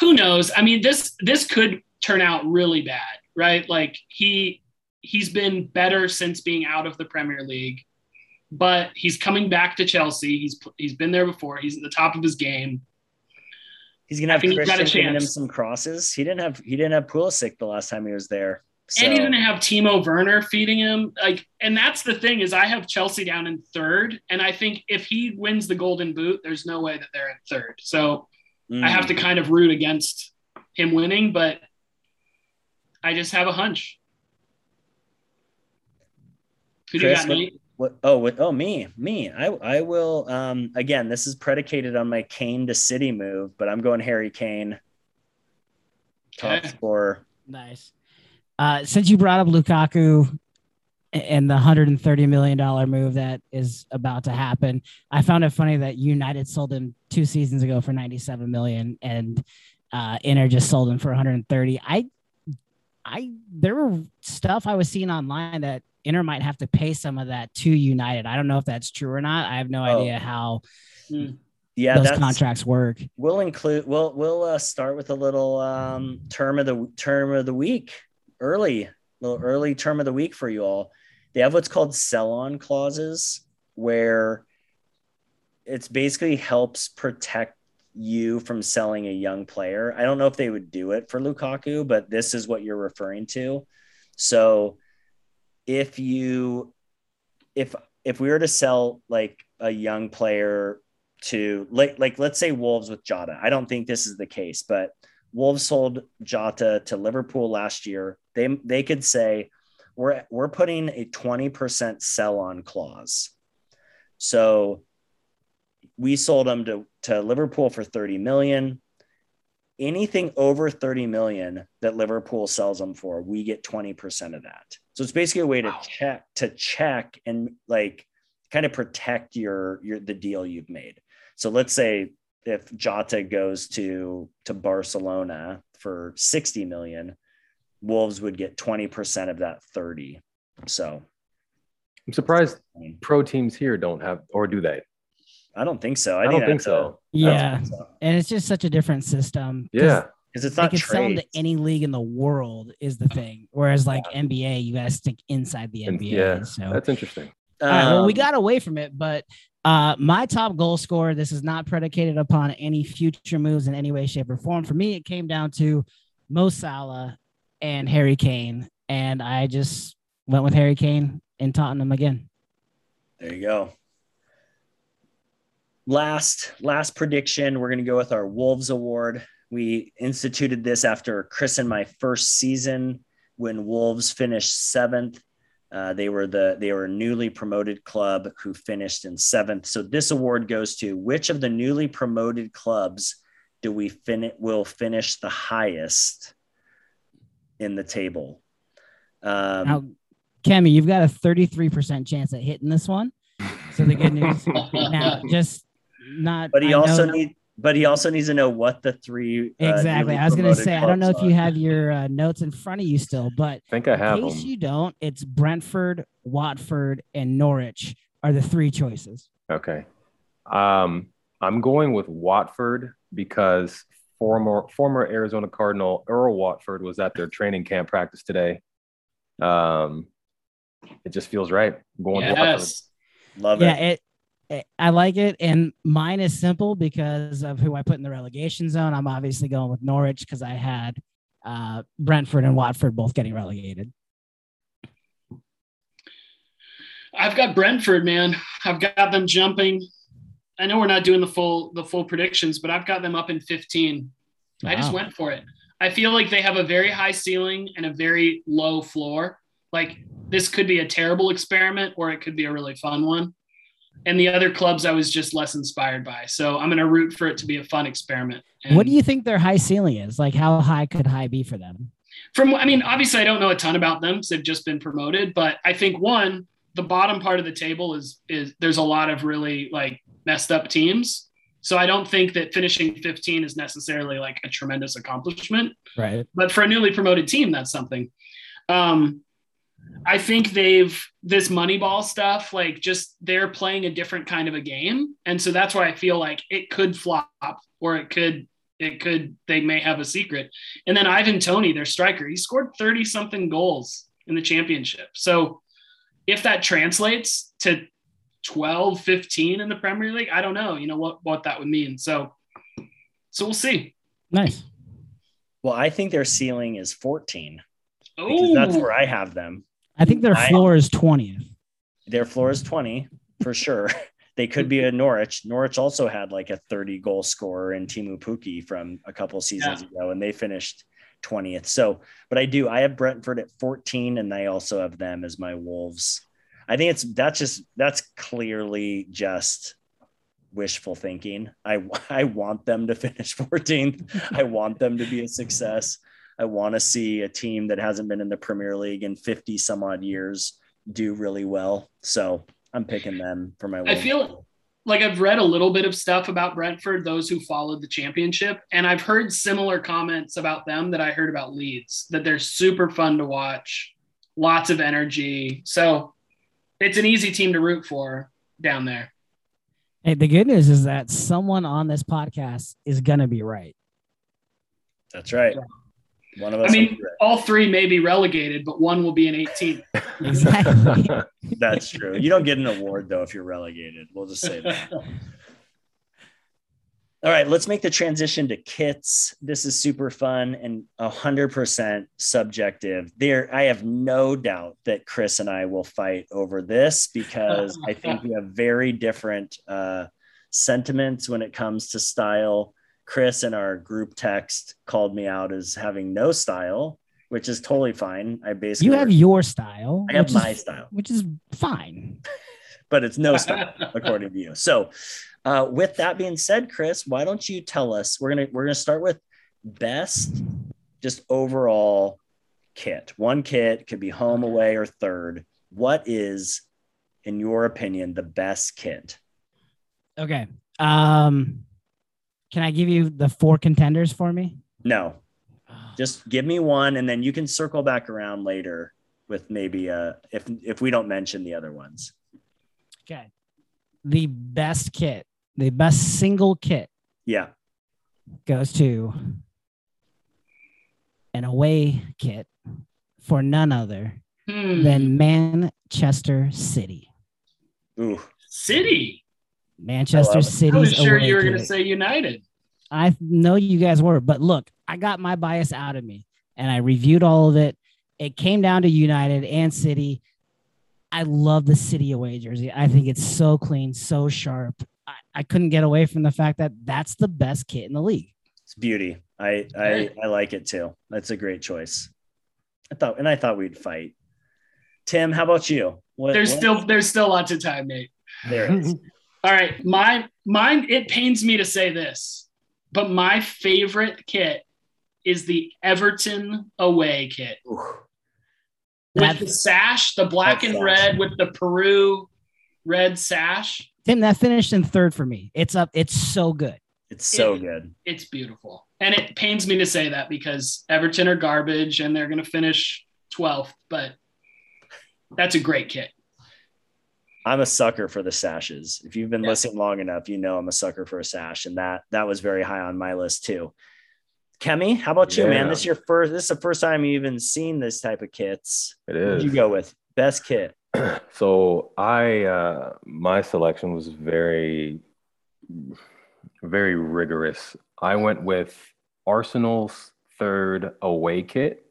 S3: Who knows? I mean, this this could turn out really bad, right? Like he he's been better since being out of the Premier League, but he's coming back to Chelsea. He's he's been there before. He's at the top of his game.
S1: He's gonna have
S3: think he's got a
S1: Christian giving him some crosses. He didn't have he didn't have Pulisic the last time he was there. So
S3: And he's to have Timo Werner feeding him. Like, and that's the thing is, I have Chelsea down in third, and I think if he wins the Golden Boot, there's no way that they're in third. So
S1: mm,
S3: I have to kind of root against him winning, but I just have a hunch. Who do you got, Nate?
S1: What, oh, what, oh, me, me. I, I will. Um, again, this is predicated on my Kane to City move, but I'm going Harry Kane. Top
S3: Okay.
S1: scorer.
S2: Nice. Uh, since you brought up Lukaku and the 130 million dollar move that is about to happen, I found it funny that United sold him two seasons ago for 97 million, and uh, Inter just sold him for 130. I, I, there were stuff I was seeing online that Inter might have to pay some of that to United. I don't know if that's true or not. I have no
S1: Oh.
S2: idea how
S1: Yeah,
S2: those contracts work.
S1: We'll include. We'll we'll uh, start with a little um, term of the term of the week early, little early term of the week for you all. They have what's called sell-on clauses, where it's basically helps protect you from selling a young player. I don't know if they would do it for Lukaku, but this is what you're referring to. So if you if if we were to sell like a young player to like like let's say Wolves with Jota. I don't think this is the case, but Wolves sold Jota to Liverpool last year. They they could say we're we're putting a 20% sell on clause. So we sold him to, to Liverpool for 30 million. Anything over 30 million that Liverpool sells them for, we get 20% of that. So it's basically a way to
S3: Wow.
S1: check to check and like kind of protect your your the deal you've made. So let's say if Jota goes to to Barcelona for 60 million, Wolves would get 20% of that 30. So
S4: I'm surprised pro teams here don't have, or do they?
S1: I don't think so.
S4: I, I don't think so.
S2: yeah, think so. and it's just such a different system.
S4: Yeah,
S1: because it's not.
S2: They can sell them to any league in the world is the thing. Whereas like yeah. NBA, you got to stick inside the NBA. Yeah, so
S4: that's interesting.
S2: All right, well, we um, got away from it, but uh, my top goal scorer. This is not predicated upon any future moves in any way, shape, or form. For me, it came down to Mo Salah and Harry Kane, and I just went with Harry Kane in Tottenham again.
S1: There you go. Last last prediction, we're going to go with our Wolves Award. We instituted this after Chris and my first season when Wolves finished seventh. Uh, they were the they were a newly promoted club who finished in seventh. So this award goes to which of the newly promoted clubs do we fin- will finish the highest in the table?
S2: Um, now, Kemi, you've got a 33% chance at hitting this one. So the good news now, just not.
S1: But he I also needs. But he also needs to know what the three.
S2: Uh, exactly. I was going to say, I don't know if you have your uh, notes in front of you still, but I
S4: think I have.
S2: In case them. you don't, it's Brentford, Watford, and Norwich are the three choices.
S4: Okay. Um, I'm going with Watford because former former Arizona Cardinal Earl Watford was at their training camp practice today. Um, it just feels right. I'm going yes.
S1: Love
S2: yeah, it. it. I like it, and mine is simple because of who I put in the relegation zone. I'm obviously going with Norwich because I had uh, Brentford and Watford both getting relegated.
S3: I've got Brentford, man. I've got them jumping. I know we're not doing the full the full predictions, but I've got them up in 15. Wow. I just went for it. I feel like they have a very high ceiling and a very low floor. Like this could be a terrible experiment or it could be a really fun one. And the other clubs I was just less inspired by. So I'm going to root for it to be a fun experiment.
S2: And what do you think their high ceiling is? Like how high could high be for them?
S3: From I mean, obviously I don't know a ton about them because they've just been promoted, but I think one, the bottom part of the table is is there's a lot of really like messed up teams. So I don't think that finishing 15 is necessarily like a tremendous accomplishment.
S2: Right.
S3: But for a newly promoted team, that's something. Um, I think they've this Moneyball stuff, like just they're playing a different kind of a game. And so that's why I feel like it could flop or it could, it could, they may have a secret. And then Ivan Toney, their striker, he scored 30 something goals in the championship. So if that translates to 12, 15 in the Premier League, I don't know, you know, what, what that would mean. So, so we'll see.
S2: Nice.
S1: Well, I think their ceiling is 14. Oh, that's where I have them.
S2: I think their floor I, is 20th.
S1: Their floor is 20 for sure. they could be a Norwich. Norwich also had like a 30 goal scorer in Teemu Pukki from a couple seasons yeah. ago, and they finished 20th. So, but I do, I have Brentford at 14, and I also have them as my Wolves. I think it's that's just that's clearly just wishful thinking. I I want them to finish 14th. I want them to be a success. I want to see a team that hasn't been in the Premier League in 50 some odd years do really well. So I'm picking them for my.
S3: I feel like I've read a little bit of stuff about Brentford, those who followed the championship, and I've heard similar comments about them that I heard about Leeds, that they're super fun to watch, lots of energy. So it's an easy team to root for down there.
S2: Hey, the good news is that someone on this podcast is gonna be right.
S1: That's right.
S3: One of us. I mean, all three may be relegated, but one will be an 18.
S2: exactly.
S1: That's true. You don't get an award though if you're relegated. We'll just say that. All right, let's make the transition to kits. This is super fun and 100% subjective. There, I have no doubt that Chris and I will fight over this because I think we have very different uh, sentiments when it comes to style. Chris in our group text called me out as having no style, which is totally fine. I basically
S2: you have your style.
S1: I have my
S2: is,
S1: style,
S2: which is fine,
S1: but it's no style according to you. So, uh, with that being said, Chris, why don't you tell us? We're gonna we're gonna start with best, just overall kit. One kit could be home, away, or third. What is, in your opinion, the best kit?
S2: Okay. Um Can I give you the four contenders for me?
S1: No, just give me one, and then you can circle back around later with maybe uh if if we don't mention the other ones.
S2: Okay. The best kit, the best single kit
S1: Yeah.
S2: goes to an away kit for none other
S3: Hmm.
S2: than Manchester City.
S1: Ooh.
S3: City.
S2: Manchester
S1: City.
S3: I
S2: City's
S3: was sure you were going to say United.
S2: I know you guys were, but look, I got my bias out of me and I reviewed all of it. It came down to United and City. I love the City away jersey. I think it's so clean, so sharp. I, I couldn't get away from the fact that that's the best kit in the league.
S1: It's beauty. I I I like it too. That's a great choice. I thought and I thought we'd fight. Tim, how about you? What,
S3: There's
S1: what-
S3: still there's still lots of time, Nate.
S1: there it is.
S3: All right, mine mine it pains me to say this, but my favorite kit is the Everton away kit
S1: Ooh.
S3: with
S2: That-
S3: the sash, the black and
S1: sash.
S3: red with the Peru red sash.
S2: Tim, that finished in third for me. It's up. It's so good.
S1: It's so
S3: It-
S1: good.
S3: It's beautiful. And it pains me to say that because Everton are garbage and they're going to finish 12th, but that's a great kit.
S1: I'm a sucker for the sashes. If you've been
S3: Yeah.
S1: listening long enough, you know I'm a sucker for a sash, and that that was very high on my list too. Kemi, how about you, man? This is your first. This is the first time you even seen this type of kits.
S4: It
S1: What'd you go with best kit?
S4: So I uh my selection was very very rigorous. I went with Arsenal's third away kit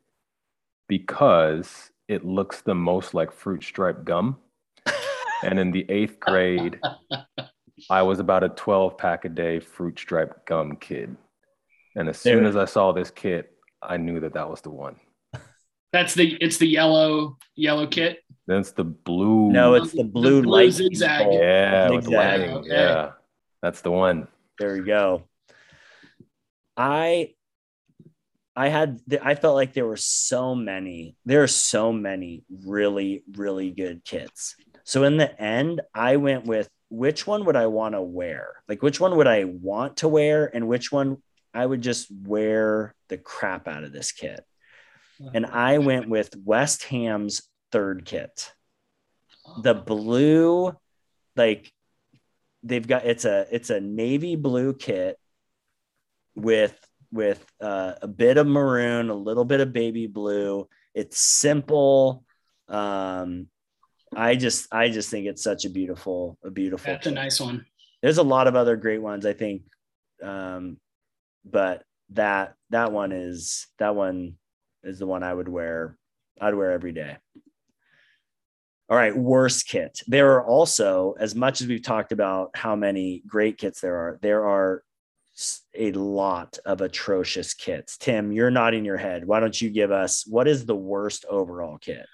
S4: because it looks the most like fruit stripe gum. And in the eighth grade, I was about a 12 pack a day fruit stripe gum kid. And as soon as I saw this kit, I knew that that was the one.
S3: That's the it's the yellow yellow kit.
S4: That's the blue.
S1: No, it's the
S3: The
S1: blue,
S3: blue
S1: light
S3: zigzag.
S1: bolt.
S4: yeah,
S1: Zigzag.
S4: lighting.
S3: Okay.
S4: Yeah, that's the one.
S1: There we go. I I had I felt like there were so many. There are so many really really good kits. So in the end, I went with which one would I want to wear? Like which one would I want to wear and which one I would just wear the crap out of this kit. And I went with West Ham's third kit. The blue like they've got it's a it's a navy blue kit with with uh, a bit of maroon, a little bit of baby blue. It's simple. Um, I just I just think it's such a beautiful a beautiful.
S3: That's a nice one.
S1: There's a lot of other great ones I think, um, but that that one is that one is the one I would wear. I'd wear every day. All right, worst kit. There are also, as much as we've talked about how many great kits there are, there are a lot of atrocious kits. Tim, you're nodding your head. Why don't you give us what is the worst overall kit?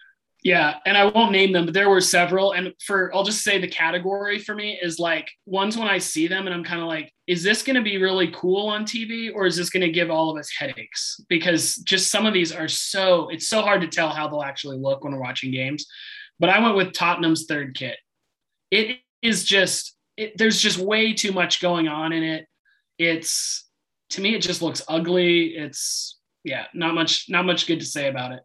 S3: Yeah, and I won't name them, but there were several. And for I'll just say the category for me is like ones when I see them and I'm kind of like, is this going to be really cool on TV or is this going to give all of us headaches? Because just some of these are so it's so hard to tell how they'll actually look when we're watching games. But I went with Tottenham's third kit. It is just it, there's just way too much going on in it. It's to me it just looks ugly. It's yeah, not much not much good to say about it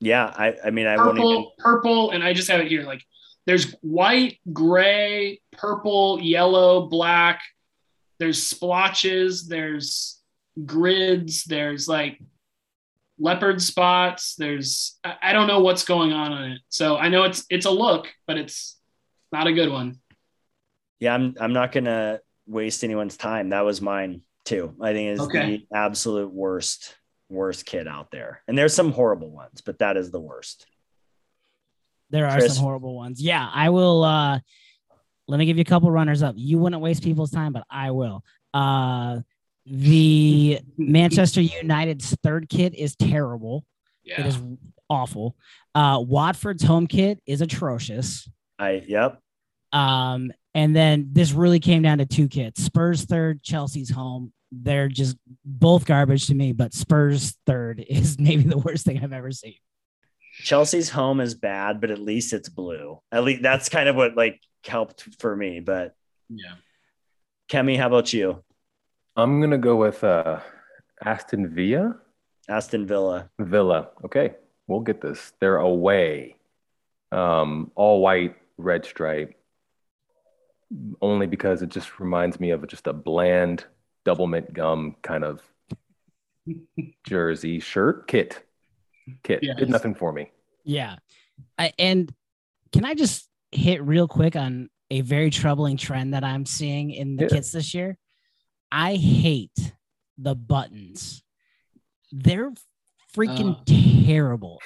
S1: Yeah, I, I mean, I won't even.
S3: purple, purple, and I just have it here. Like there's white, gray, purple, yellow, black. There's splotches. There's grids. There's like leopard spots. There's I, I don't know what's going on on it. So I know it's it's a look, but it's not a good one.
S1: Yeah, I'm I'm not gonna waste anyone's time. That was mine too. I think it's
S3: Okay.
S1: the absolute worst worst kit out there. And there's some horrible ones, but that is the worst.
S2: There are
S1: Chris?
S2: some horrible ones. Yeah, I will. uh Let me give you a couple runners up. You wouldn't waste people's time, but I will. Uh The Manchester United's third kit is terrible. It
S3: Yeah.
S2: is awful. Uh Watford's home kit is atrocious.
S1: I yep.
S2: Um, and then this really came down to two kits: Spurs third, Chelsea's home. They're just both garbage to me, but Spurs third is maybe the worst thing I've ever seen.
S1: Chelsea's home is bad, but at least it's blue. At least that's kind of what like helped for me. But
S3: Yeah.
S1: Kemi, how about you?
S4: I'm gonna go with uh, Aston Villa.
S1: Aston Villa.
S4: Villa. Okay, we'll get this. They're away. Um, all white, red stripe. Only because it just reminds me of just a bland Doublemint gum kind of jersey shirt kit. Kit
S3: Yes.
S4: did nothing for me.
S2: Yeah. I, and can I just hit real quick on a very troubling trend that I'm seeing in the
S4: Yeah.
S2: kits this year? I hate the buttons. They're freaking terrible.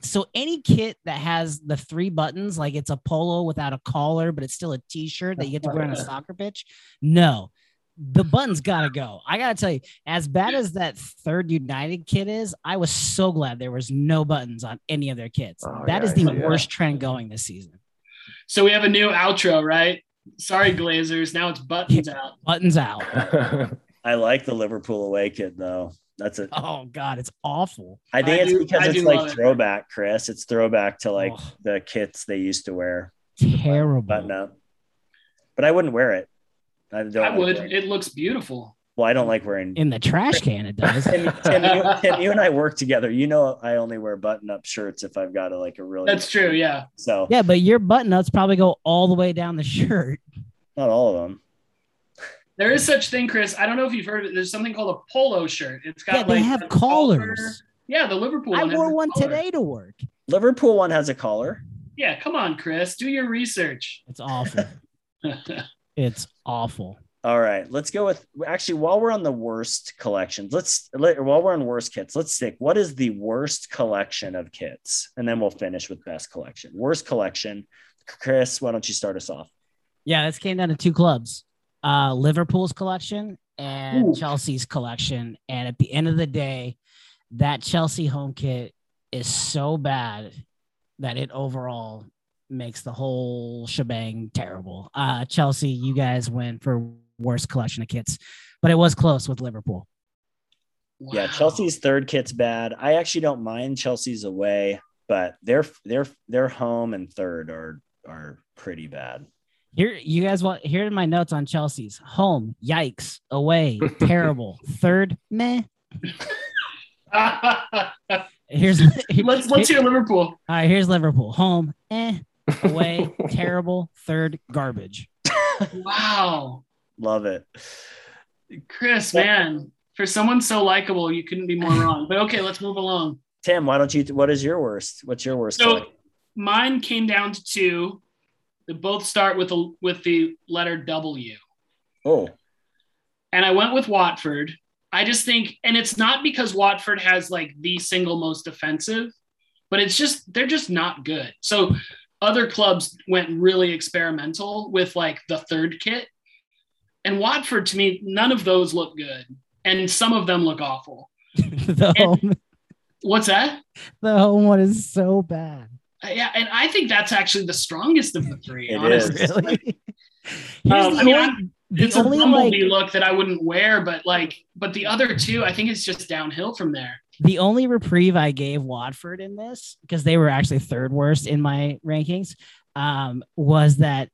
S2: So any kit that has the three buttons, like it's a polo without a collar, but it's still a t-shirt that you get to wear on a soccer pitch, no. The buttons gotta go. I gotta tell you, as bad as that third United kit is, I was so glad there was no buttons on any of their kits.
S4: Oh,
S2: That
S4: yeah,
S2: is the
S4: see that.
S2: worst trend going this season.
S3: So we have a new outro, right? Sorry, Glazers. Now it's buttons out.
S2: Buttons out.
S1: I like the Liverpool away kit though. That's it.
S2: Oh God, it's awful.
S1: I think
S3: I
S1: it's
S3: do-
S1: because
S3: I
S1: it's like
S3: love it.
S1: throwback, Chris. It's throwback to like
S2: Oh.
S1: the kits they used to wear.
S2: Terrible.
S1: Button up. But I wouldn't wear it. I don't.
S3: I
S1: like
S3: would.
S1: wearing-
S3: It looks beautiful.
S1: Well, I don't like wearing.
S2: In the trash can, it does.
S1: Tim, Tim, you, Tim, you and I work together. You know, I only wear button-up shirts if I've got a, like a really.
S3: That's true. Yeah.
S1: So
S2: yeah, but your button ups probably go all the way down the shirt.
S1: not all of them.
S3: There is such thing, Chris. I don't know if you've heard of it. There's something called a polo shirt. It's got
S2: Yeah, they
S3: like
S2: have
S3: a collar.
S2: collars.
S3: Yeah, the Liverpool
S2: I
S3: one. has
S2: wore one today to work.
S1: Liverpool one has a collar.
S3: Yeah, come on, Chris. Do your research.
S2: It's awful. it's awful.
S1: All right, let's go with actually while we're on the worst collections, let's let, while we're on worst kits, let's stick. What is the worst collection of kits, and then we'll finish with best collection. Worst collection, Chris. Why don't you start us off?
S2: Yeah, this came down to two clubs. Uh Liverpool's collection and
S3: Ooh.
S2: Chelsea's collection. And at the end of the day, that Chelsea home kit is so bad that it overall makes the whole shebang terrible. Uh Chelsea, you guys win for worst collection of kits, but it was close with Liverpool.
S1: Yeah, Chelsea's third kit's bad. I actually don't mind Chelsea's away, but their their their home and third are are pretty bad.
S2: Here, you guys want here are my notes on Chelsea's home. Yikes! Away, terrible. Third, meh. Here's
S3: let's let's hear Liverpool.
S2: All right, here's Liverpool. Home, eh. Away, terrible. Third, garbage.
S3: Wow,
S1: Love it.
S3: Chris, man, for someone so likable, you couldn't be more wrong. But okay, let's move along.
S1: Tim, why don't you? What is your worst? What's your worst?
S3: So
S1: collection?
S3: mine came down to two. They both start with the with the letter W.
S1: oh,
S3: and I went with Watford. I just think, and it's not because Watford has like the single most offensive, but it's just they're just not good. So other clubs went really experimental with like the third kit, and Watford to me, none of those look good, and some of them look awful.
S2: the
S3: And-
S2: home,
S3: What's that?
S2: the home one is so bad.
S3: Uh, Yeah, and I think that's actually the strongest of the three.
S1: It
S3: honestly.
S1: is.
S2: Really? Here's
S3: Um,
S2: the
S3: I mean,
S2: only,
S3: I'm-
S2: the
S3: It's a
S2: only
S3: bumblebee
S2: like
S3: look that I wouldn't wear, but like, but the other two, I think it's just downhill from there.
S2: The only reprieve I gave Watford in this because they were actually third worst in my rankings um, was that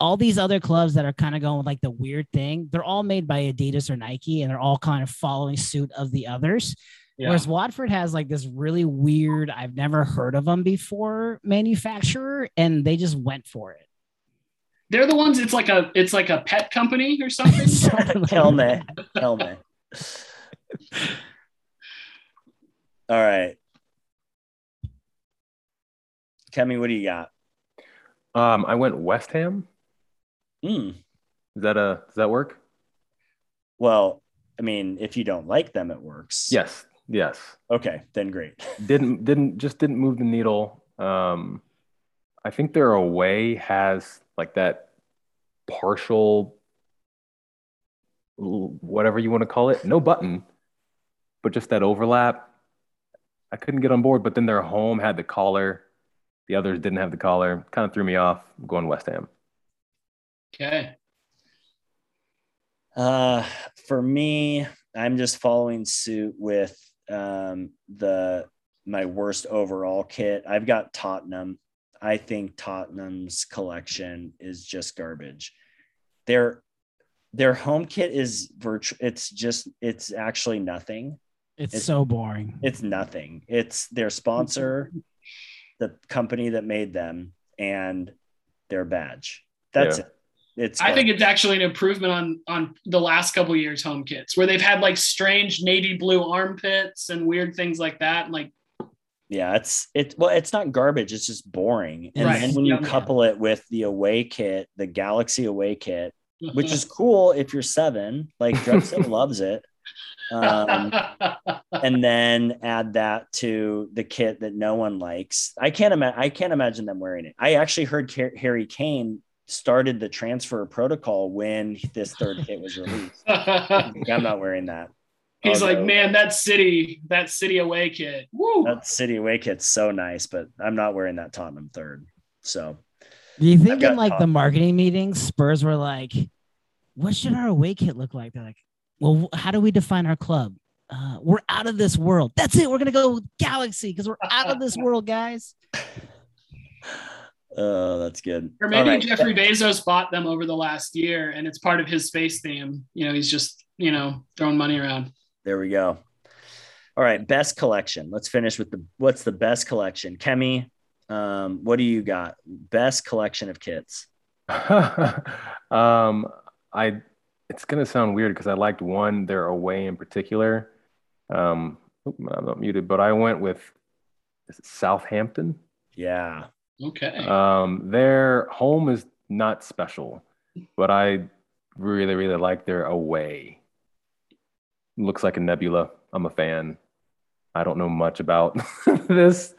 S2: all these other clubs that are kind of going with like the weird thing, they're all made by Adidas or Nike, and they're all kind of following suit of the others.
S3: Yeah.
S2: Whereas Watford has like this really weird, I've never heard of them before manufacturer, and they just went for it.
S3: They're the ones. It's like a it's like a pet company or something.
S2: Something like
S1: Tell me,
S2: that.
S1: tell me. All right, Kemi, what do you got?
S4: Um, I went West Ham.
S1: Hmm.
S4: Is that a does that work?
S1: Well, I mean, if you don't like them, it works.
S4: Yes, yes.
S1: Okay, then great.
S4: Didn't didn't just didn't move the needle. Um, I think their away has like that partial, whatever you want to call it, no button, but just that overlap. I couldn't get on board, but then their home had the collar. The others didn't have the collar. Kind of threw me off. I'm going West Ham.
S3: Okay.
S1: Uh, for me, I'm just following suit with um, the my worst overall kit. I've got Tottenham. I think Tottenham's collection is just garbage. They're their home kit is virtual. It's just it's actually nothing.
S2: It's,
S1: It's-
S2: so boring.
S1: It's nothing. It's their sponsor, the company that made them, and their badge. That's
S4: Yeah.
S1: it. It's
S3: I think it's actually an improvement on on the last couple of years home kits where they've had like strange navy blue armpits and weird things like that. And like
S1: yeah, it's it. Well, it's not garbage. It's just boring. And
S3: Right.
S1: then when you
S3: Yeah.
S1: couple it with the away kit, the Galaxy away kit, which uh-huh. is cool if you're seven. Like Drexel loves it. Um, and then add that to the kit that no one likes. I can't imagine. I can't imagine them wearing it. I actually heard Car- Harry Kane started the transfer protocol when this third kit was released. I'm not wearing that.
S3: He's like, man, that city, that city away kit. Woo.
S1: that city away kit's so nice, but I'm not wearing that Tottenham third. So
S2: Do you think in like
S1: top-
S2: the marketing meetings, Spurs were like, "What should our away kit look like?" They're like, "Well, how do we define our club? Uh, we're out of this world. That's it. We're gonna go with Galaxy because we're out of this world, guys."
S1: oh, that's good.
S3: Or maybe
S1: right.
S3: Jeffrey Bezos bought them over the last year and it's part of his space theme. You know, he's just, you know, throwing money around.
S1: There we go. All right, best collection. Let's finish with the what's the best collection? Kemi, um, what do you got? Best collection of kits.
S4: um, I it's gonna sound weird because I liked one their away in particular. Um, oop, I'm not muted, but I went with is it Southampton.
S1: Yeah.
S3: Okay.
S4: Um, their home is not special, but I really, really like their away. Looks like a nebula. I'm a fan. I don't know much about this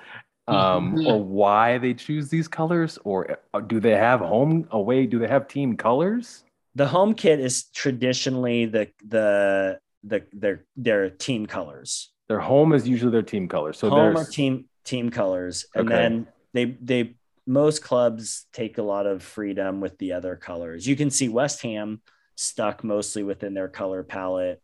S4: um, or why they choose these colors, or uh, do they have home away? Do they have team colors?
S1: The home kit is traditionally the the the their their team colors.
S4: Their home is usually their team colors. So
S1: home are team team colors, and
S4: Okay.
S1: then they they most clubs take a lot of freedom with the other colors. You can see West Ham stuck mostly within their color palette.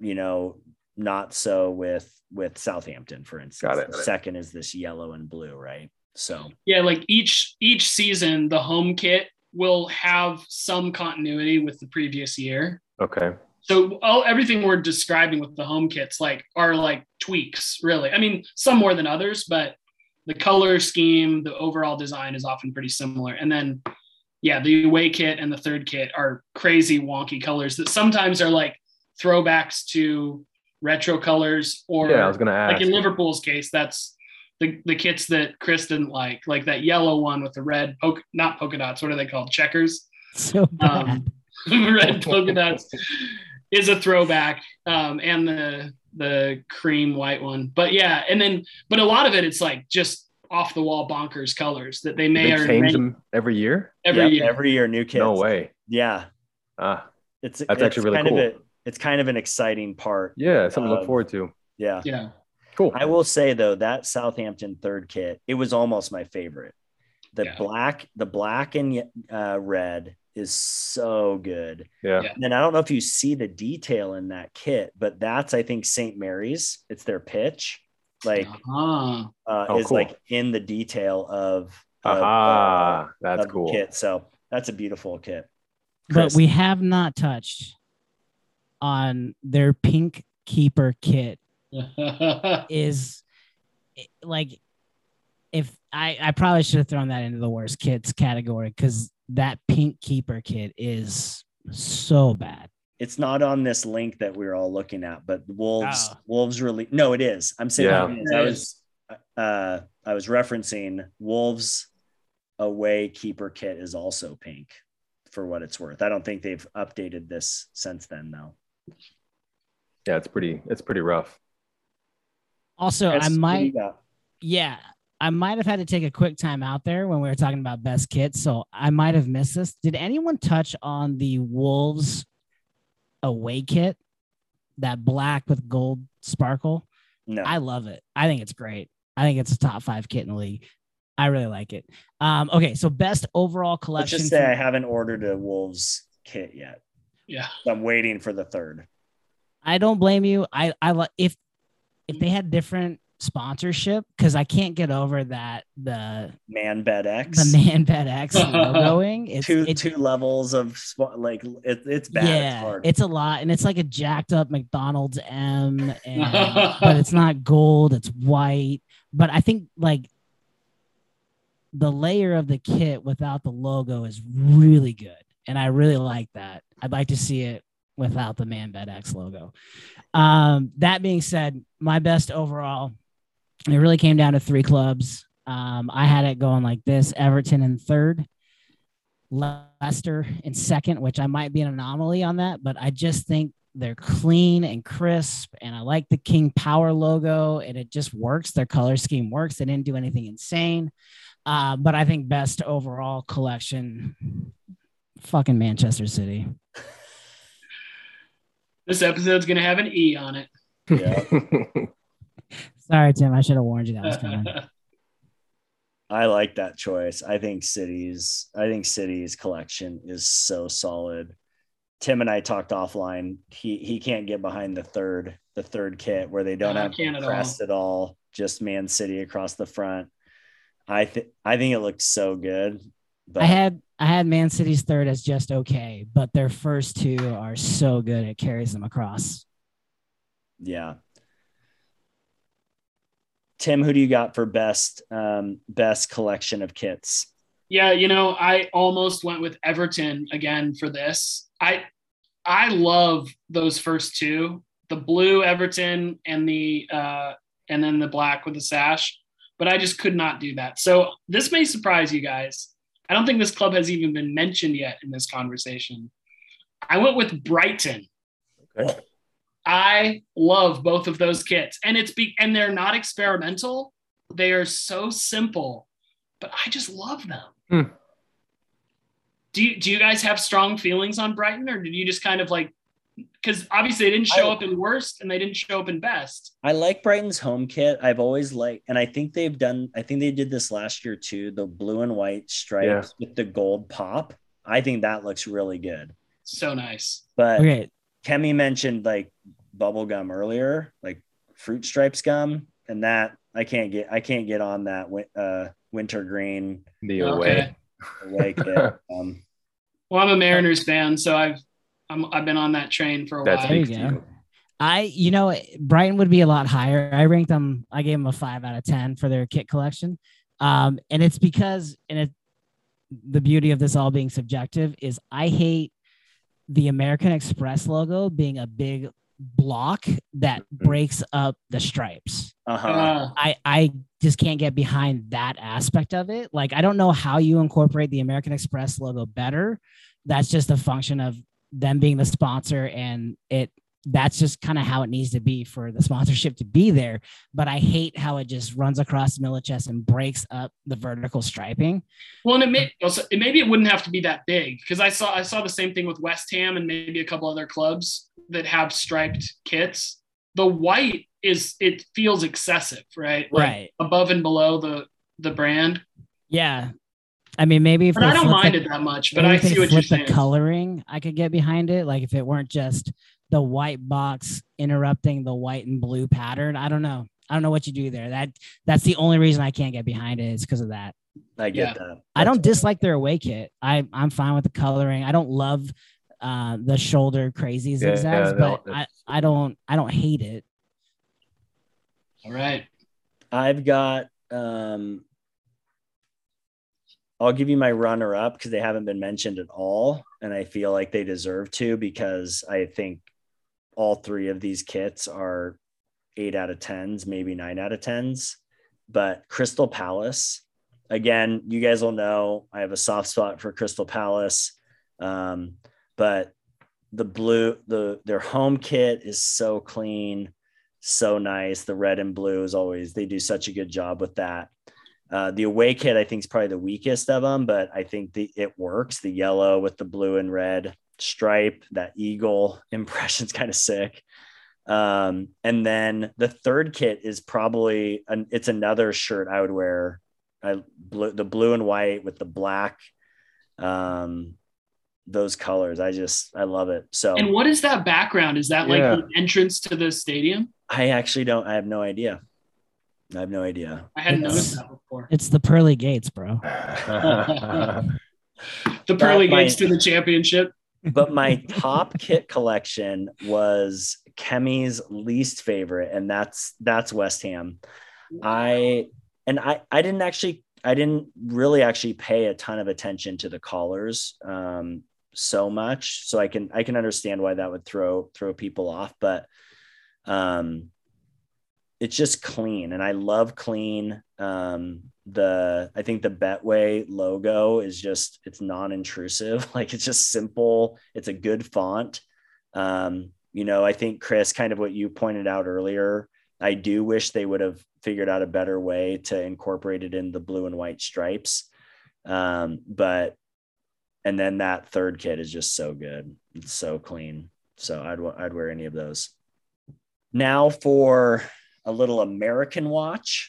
S1: You know, not so with with Southampton, for instance.
S4: Got it,
S1: The
S4: got it.
S1: second is this yellow and blue, right? So
S3: yeah, like each each season, the home kit will have some continuity with the previous year.
S4: okay.
S3: So all everything we're describing with the home kits like are like tweaks, really. I mean, some more than others, but the color scheme, the overall design is often pretty similar. And then yeah, the away kit and the third kit are crazy wonky colors that sometimes are like throwbacks to retro colors or
S4: Yeah, I was gonna ask.
S3: like in Liverpool's case, that's the, the kits that Chris didn't like, like that yellow one with the red polka, not polka dots. What are they called? Checkers.
S2: So bad.
S3: Um, red polka dots is a throwback, um, and the the cream white one. But yeah, and then but a lot of it, it's like just off the wall bonkers colors that they may
S4: they
S3: or
S4: change
S3: may
S4: them every year.
S3: every
S1: Yep,
S3: year.
S1: every year new kits.
S4: No way.
S1: Yeah,
S4: Ah,
S1: it's
S4: That's
S1: it's
S4: actually really
S1: kind
S4: cool.
S1: Of a, it's kind of an exciting part.
S4: yeah, something to
S1: Um,
S4: look forward to.
S1: Yeah.
S3: yeah,
S4: Cool.
S1: I will say though that Southampton third kit, it was almost my favorite. The
S3: Yeah.
S1: black, the black and uh, red is so good.
S4: yeah.
S3: Yeah.
S1: And I don't know if you see the detail in that kit, but that's I think St. Mary's. It's their pitch, like
S3: Ah,
S1: uh,
S4: Oh,
S1: is
S4: cool.
S1: like in the detail of, of,
S4: Aha,
S1: uh,
S4: that's
S1: of the
S4: cool.
S1: kit. So that's a beautiful kit.
S2: but we have not touched on their pink keeper kit is like if I I probably should have thrown that into the worst kits category because that pink keeper kit is so bad.
S1: It's not on this link that we are all looking at, but Wolves,
S2: Oh.
S1: Wolves really no, it is. I'm saying
S4: Yeah.
S1: it is. I was uh I was referencing Wolves away keeper kit is also pink for what it's worth. I don't think they've updated this since then though.
S4: Yeah, it's pretty. It's pretty rough.
S2: Also,
S1: Chris,
S2: I
S1: what do you
S2: might
S1: got?
S2: yeah, I might have had to take a quick time out there when we were talking about best kits, so I might have missed this. Did anyone touch on the Wolves away kit? That black with gold sparkle?
S1: No.
S2: I love it. I think it's great. I think it's a top five kit in the league. I really like it. Um, okay, so best overall collection.
S1: Let's
S2: collection.
S1: just say
S2: for-
S1: I haven't ordered a Wolves kit yet.
S3: yeah.
S1: I'm waiting for the third.
S2: I don't blame you. I I like if if they had different sponsorship because I can't get over that the
S1: ManBetX.
S2: the ManBetX logoing. It's
S1: two
S2: it-
S1: two levels of like it, it's bad.
S2: yeah,
S1: it's hard.
S2: it's a lot, and it's like a jacked up McDonald's M, and but it's not gold; it's white. But I think like the layer of the kit without the logo is really good, and I really like that. I'd like to see it without the ManBetX logo. Um, that being said, my best overall, it really came down to three clubs. Um, I had it going like this: Everton in third, Leicester in second, which I might be an anomaly on that, but I just think they're clean and crisp, and I like the King Power logo, and it just works. Their color scheme works. They didn't do anything insane, uh, but I think best overall collection, fucking Manchester City.
S3: This episode's gonna have an E on it.
S1: yeah.
S2: Sorry, Tim. I should have warned you that was coming.
S1: I like that choice. I think cities. I think cities collection is so solid. Tim and I talked offline. He he can't get behind the third the third kit where they don't
S3: No,
S1: have
S3: can't at
S1: crest at all. Just Man City across the front. I think I think it looks so good. But
S2: I had I had Man City's third as just okay, but their first two are so good it carries them across.
S1: yeah. Tim, who do you got for best um, best collection of kits?
S3: Yeah, you know, I almost went with Everton again for this. I I love those first two, the blue Everton and the uh and then the black with the sash, but I just could not do that. So this may surprise you guys. I don't think this club has even been mentioned yet in this conversation. I went with Brighton.
S4: Okay.
S3: I love both of those kits, and it's be and they're not experimental. They are so simple, but I just love them.
S4: Hmm.
S3: Do you do you guys have strong feelings on Brighton, or did you just kind of like? Because obviously they didn't show
S1: I-
S3: up in worst, and they didn't show up in best.
S1: I like Brighton's home kit. I've always liked, and I think they've done. I think they did this last year too. The blue and white stripes with the gold pop. I think that looks really good.
S3: So nice.
S1: But
S2: Okay,
S1: Kemi mentioned like bubble gum earlier, like fruit stripes gum, and that I can't get. I can't get on that uh, winter green
S4: the
S3: Okay.
S4: away.
S1: away kit. Um,
S3: Well, I'm a Mariners fan, so I've I'm, I've been on that train for a
S4: That
S3: while.
S2: There you go. I you know Brighton would be a lot higher. I ranked them. I gave them a five out of ten for their kit collection, um, and it's because and it the beauty of this all being subjective is I hate the American Express logo being a big block that
S4: Mhm.
S2: breaks up the stripes.
S1: uh-huh.
S3: Uh,
S2: I I just can't get behind that aspect of it. Like I don't know how you incorporate the American Express logo better. That's just a function of them being the sponsor and it that's just kind of how it needs to be for the sponsorship to be there. But I hate how it just runs across chest and breaks up the vertical striping.
S3: Well, and it may also it, maybe it wouldn't have to be that big because I saw I saw the same thing with West Ham and maybe a couple other clubs that have striped kits. The white is it feels excessive, right? Like
S2: Right.
S3: above and below the the brand.
S2: Yeah. I mean, maybe if
S3: But I don't mind
S2: the-
S3: it that much. But I
S2: if they
S3: see what you're
S2: flip the coloring, I could get behind it. Like if it weren't just the white box interrupting the white and blue pattern. I don't know. I don't know what you do there. That that's the only reason I can't get behind it is because of that.
S1: I get that.
S2: I don't dislike their away kit. I I'm fine with the coloring. I don't love uh, the shoulder crazy zigzags,
S4: no,
S2: but I, I don't I don't hate it.
S3: All right.
S1: I've got um I'll give you my runner up because they haven't been mentioned at all. And I feel like they deserve to because I think all three of these kits are eight out of tens, maybe nine out of tens. But Crystal Palace, again, you guys will know I have a soft spot for Crystal Palace. Um, but the blue, the their home kit is so clean so nice. The red and blue is always they do such a good job with that. Uh, the away kit I think is probably the weakest of them, but I think the it works. The yellow with the blue and red stripe, that eagle impression's kind of sick. Um, and then the third kit is probably an, it's another shirt I would wear. I blue the blue and white with the black, um, those colors. I just I love it. So
S3: And what is that background? Is that like
S4: Yeah.
S3: the entrance to the stadium?
S1: I actually don't. I have no idea. I have no idea.
S3: I hadn't
S2: It's-
S3: noticed that before.
S2: It's the pearly gates, bro.
S3: The pearly
S1: That might-
S3: gates to the championship.
S1: but my top kit collection was Kemi's least favorite, and that's that's West Ham. I and I I didn't actually I didn't really actually pay a ton of attention to the collars um, so much, so I can I can understand why that would throw throw people off, but um, it's just clean, and I love clean. Um, the I think the Betway logo is just it's non-intrusive, like it's just simple. It's a good font. Um, you know, I think Chris, kind of what you pointed out earlier, I do wish they would have figured out a better way to incorporate it in the blue and white stripes. Um, but and then that third kit is just so good. It's so clean. So I'd I'd wear any of those. Now for a little American watch.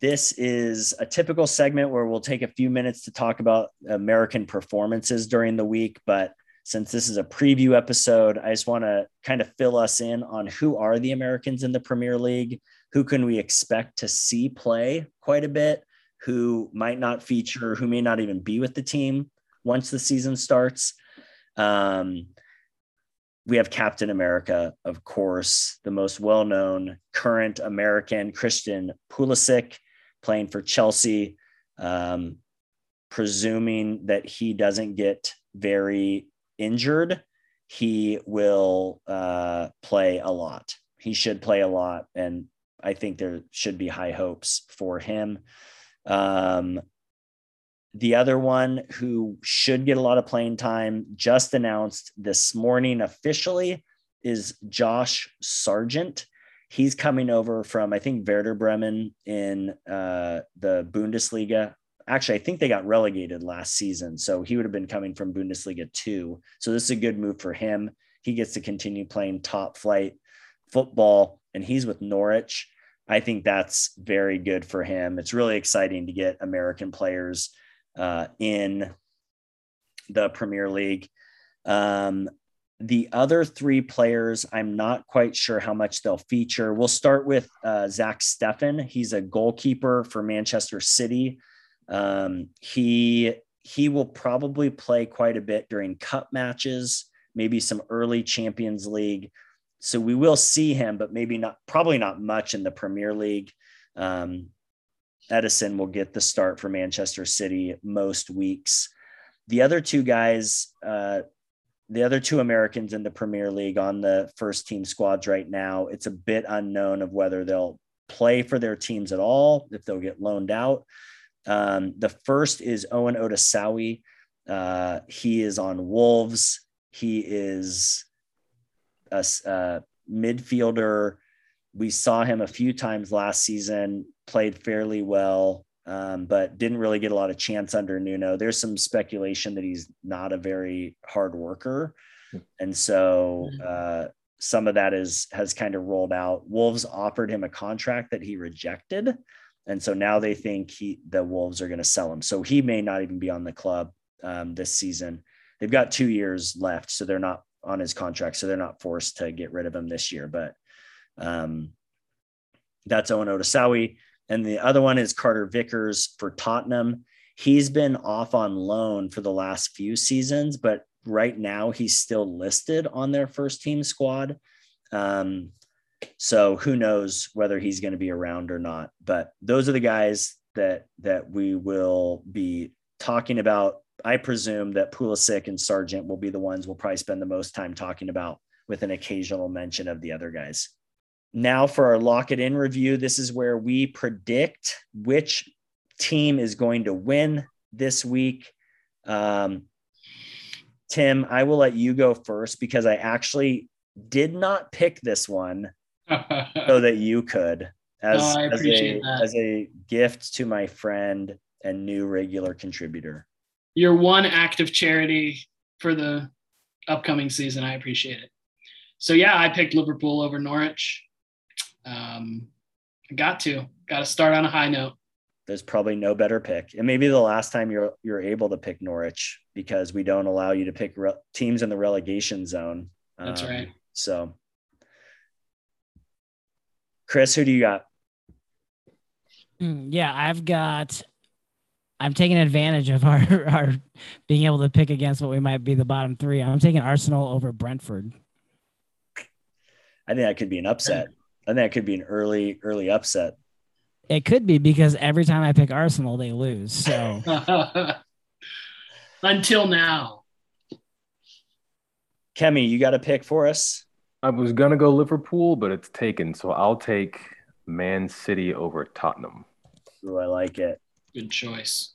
S1: This is a typical segment where we'll take a few minutes to talk about American performances during the week. But since this is a preview episode, I just want to kind of fill us in on who are the Americans in the Premier League, who can we expect to see play quite a bit, who might not feature, who may not even be with the team once the season starts. Um, we have Captain America, of course, the most well known current American, Christian Pulisic, playing for Chelsea. Um, presuming that he doesn't get very injured, he will uh, play a lot. He should play a lot. And I think there should be high hopes for him. Um, the other one who should get a lot of playing time, just announced this morning officially, is Josh Sargent. He's coming over from, I think, Werder Bremen in uh, the Bundesliga. Actually, I think they got relegated last season. So he would have been coming from Bundesliga 2. So this is a good move for him. He gets to continue playing top flight football, and he's with Norwich. I think that's very good for him. It's really exciting to get American players uh, in the Premier League. Um, the other three players, I'm not quite sure how much they'll feature. We'll start with uh, Zach Steffen. He's a goalkeeper for Manchester City. Um, he he will probably play quite a bit during cup matches, maybe some early Champions League. So we will see him, but maybe not, probably not much in the Premier League. Um, Ederson will get the start for Manchester City most weeks. The other two guys, uh, the other two Americans in the Premier League on the first team squads right now, it's a bit unknown of whether they'll play for their teams at all, if they'll get loaned out. Um, the first is Owen Otasowie. Uh, he is on Wolves. He is a, a midfielder. We saw him a few times last season, played fairly well, um, but didn't really get a lot of chance under Nuno. There's some speculation that he's not a very hard worker. And so uh, some of that is has kind of rolled out. Wolves offered him a contract that he rejected. And so now they think he the Wolves are going to sell him. So he may not even be on the club um, this season. They've got two years left, so they're not on his contract, so they're not forced to get rid of him this year. But um, that's Owen Otasowie. And the other one is Carter Vickers for Tottenham. He's been off on loan for the last few seasons, but right now he's still listed on their first team squad. Um, so who knows whether he's going to be around or not. But those are the guys that that we will be talking about. I presume that Pulisic and Sargent will be the ones we'll probably spend the most time talking about with an occasional mention of the other guys. Now for our lock it in review, this is where we predict which team is going to win this week. Um, Tim, I will let you go first because I actually did not pick this one so that you could as,
S3: I
S1: as, a, as a gift to my friend and new regular contributor.
S3: Your one act of charity for the upcoming season. I appreciate it. So yeah, I picked Liverpool over Norwich. Um, got to got to start on a high note.
S1: There's probably no better pick. And maybe the last time you're you're able to pick Norwich because we don't allow you to pick re- teams in the relegation zone.
S3: That's
S1: Um,
S3: right.
S1: So Chris, who do you got?
S2: Mm, yeah, I've got. I'm taking advantage of our our being able to pick against what we might be the bottom three. I'm taking Arsenal over Brentford.
S1: I think that could be an upset. I think that could be an early early upset.
S2: It could be because every time I pick Arsenal, they lose. So
S3: until now,
S1: Kemi, you got a pick for us?
S4: I was gonna go Liverpool, but it's taken, so I'll take Man City over Tottenham.
S1: Ooh, I like it.
S3: good choice.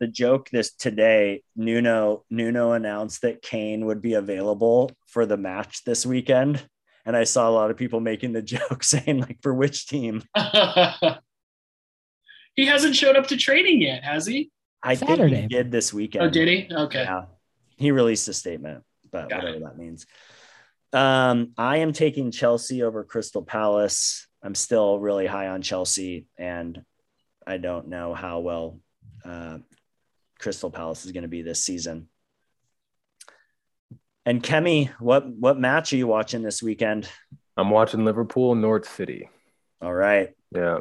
S1: The joke this today, Nuno Nuno announced that Kane would be available for the match this weekend. And I saw a lot of people making the joke saying, like, for which team?
S3: he hasn't showed up to training yet, has he?
S1: I think
S2: Saturday.
S1: he did this weekend.
S3: Oh, did he? Okay.
S1: Yeah. He released a statement, but
S3: Got
S1: whatever that means. Um, I am taking Chelsea over Crystal Palace. I'm still really high on Chelsea, and I don't know how well uh, Crystal Palace is going to be this season. And Kemi, what what match are you watching this weekend?
S4: I'm watching Liverpool Norwich City.
S1: All right,
S4: Yeah.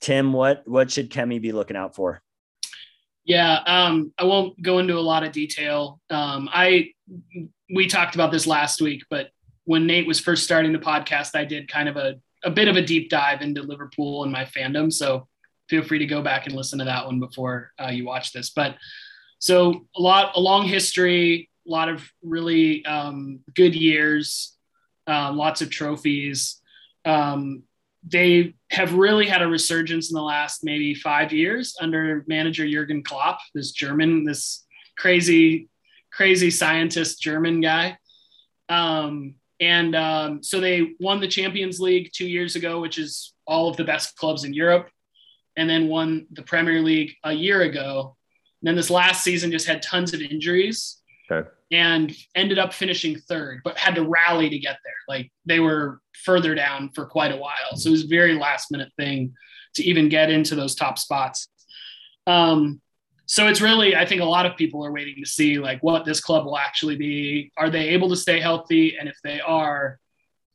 S1: Tim, what what should Kemi be looking out for?
S3: Yeah, um, I won't go into a lot of detail. Um, I we talked about this last week, but when Nate was first starting the podcast, I did kind of a, a bit of a deep dive into Liverpool and my fandom. So feel free to go back and listen to that one before uh, you watch this. But so a lot, a long history, a lot of really um, good years, uh, lots of trophies. Um, they have really had a resurgence in the last maybe five years under manager Jurgen Klopp, this German, this crazy, crazy scientist German guy. Um, and um, so they won the Champions League two years ago, which is all of the best clubs in Europe, and then won the Premier League a year ago. And then this last season just had tons of injuries
S4: Okay.
S3: And ended up finishing third, but had to rally to get there. Like they were further down for quite a while. So it was a very last minute thing to even get into those top spots. Um, so it's really, I think a lot of people are waiting to see like what this club will actually be. Are they able to stay healthy? And if they are,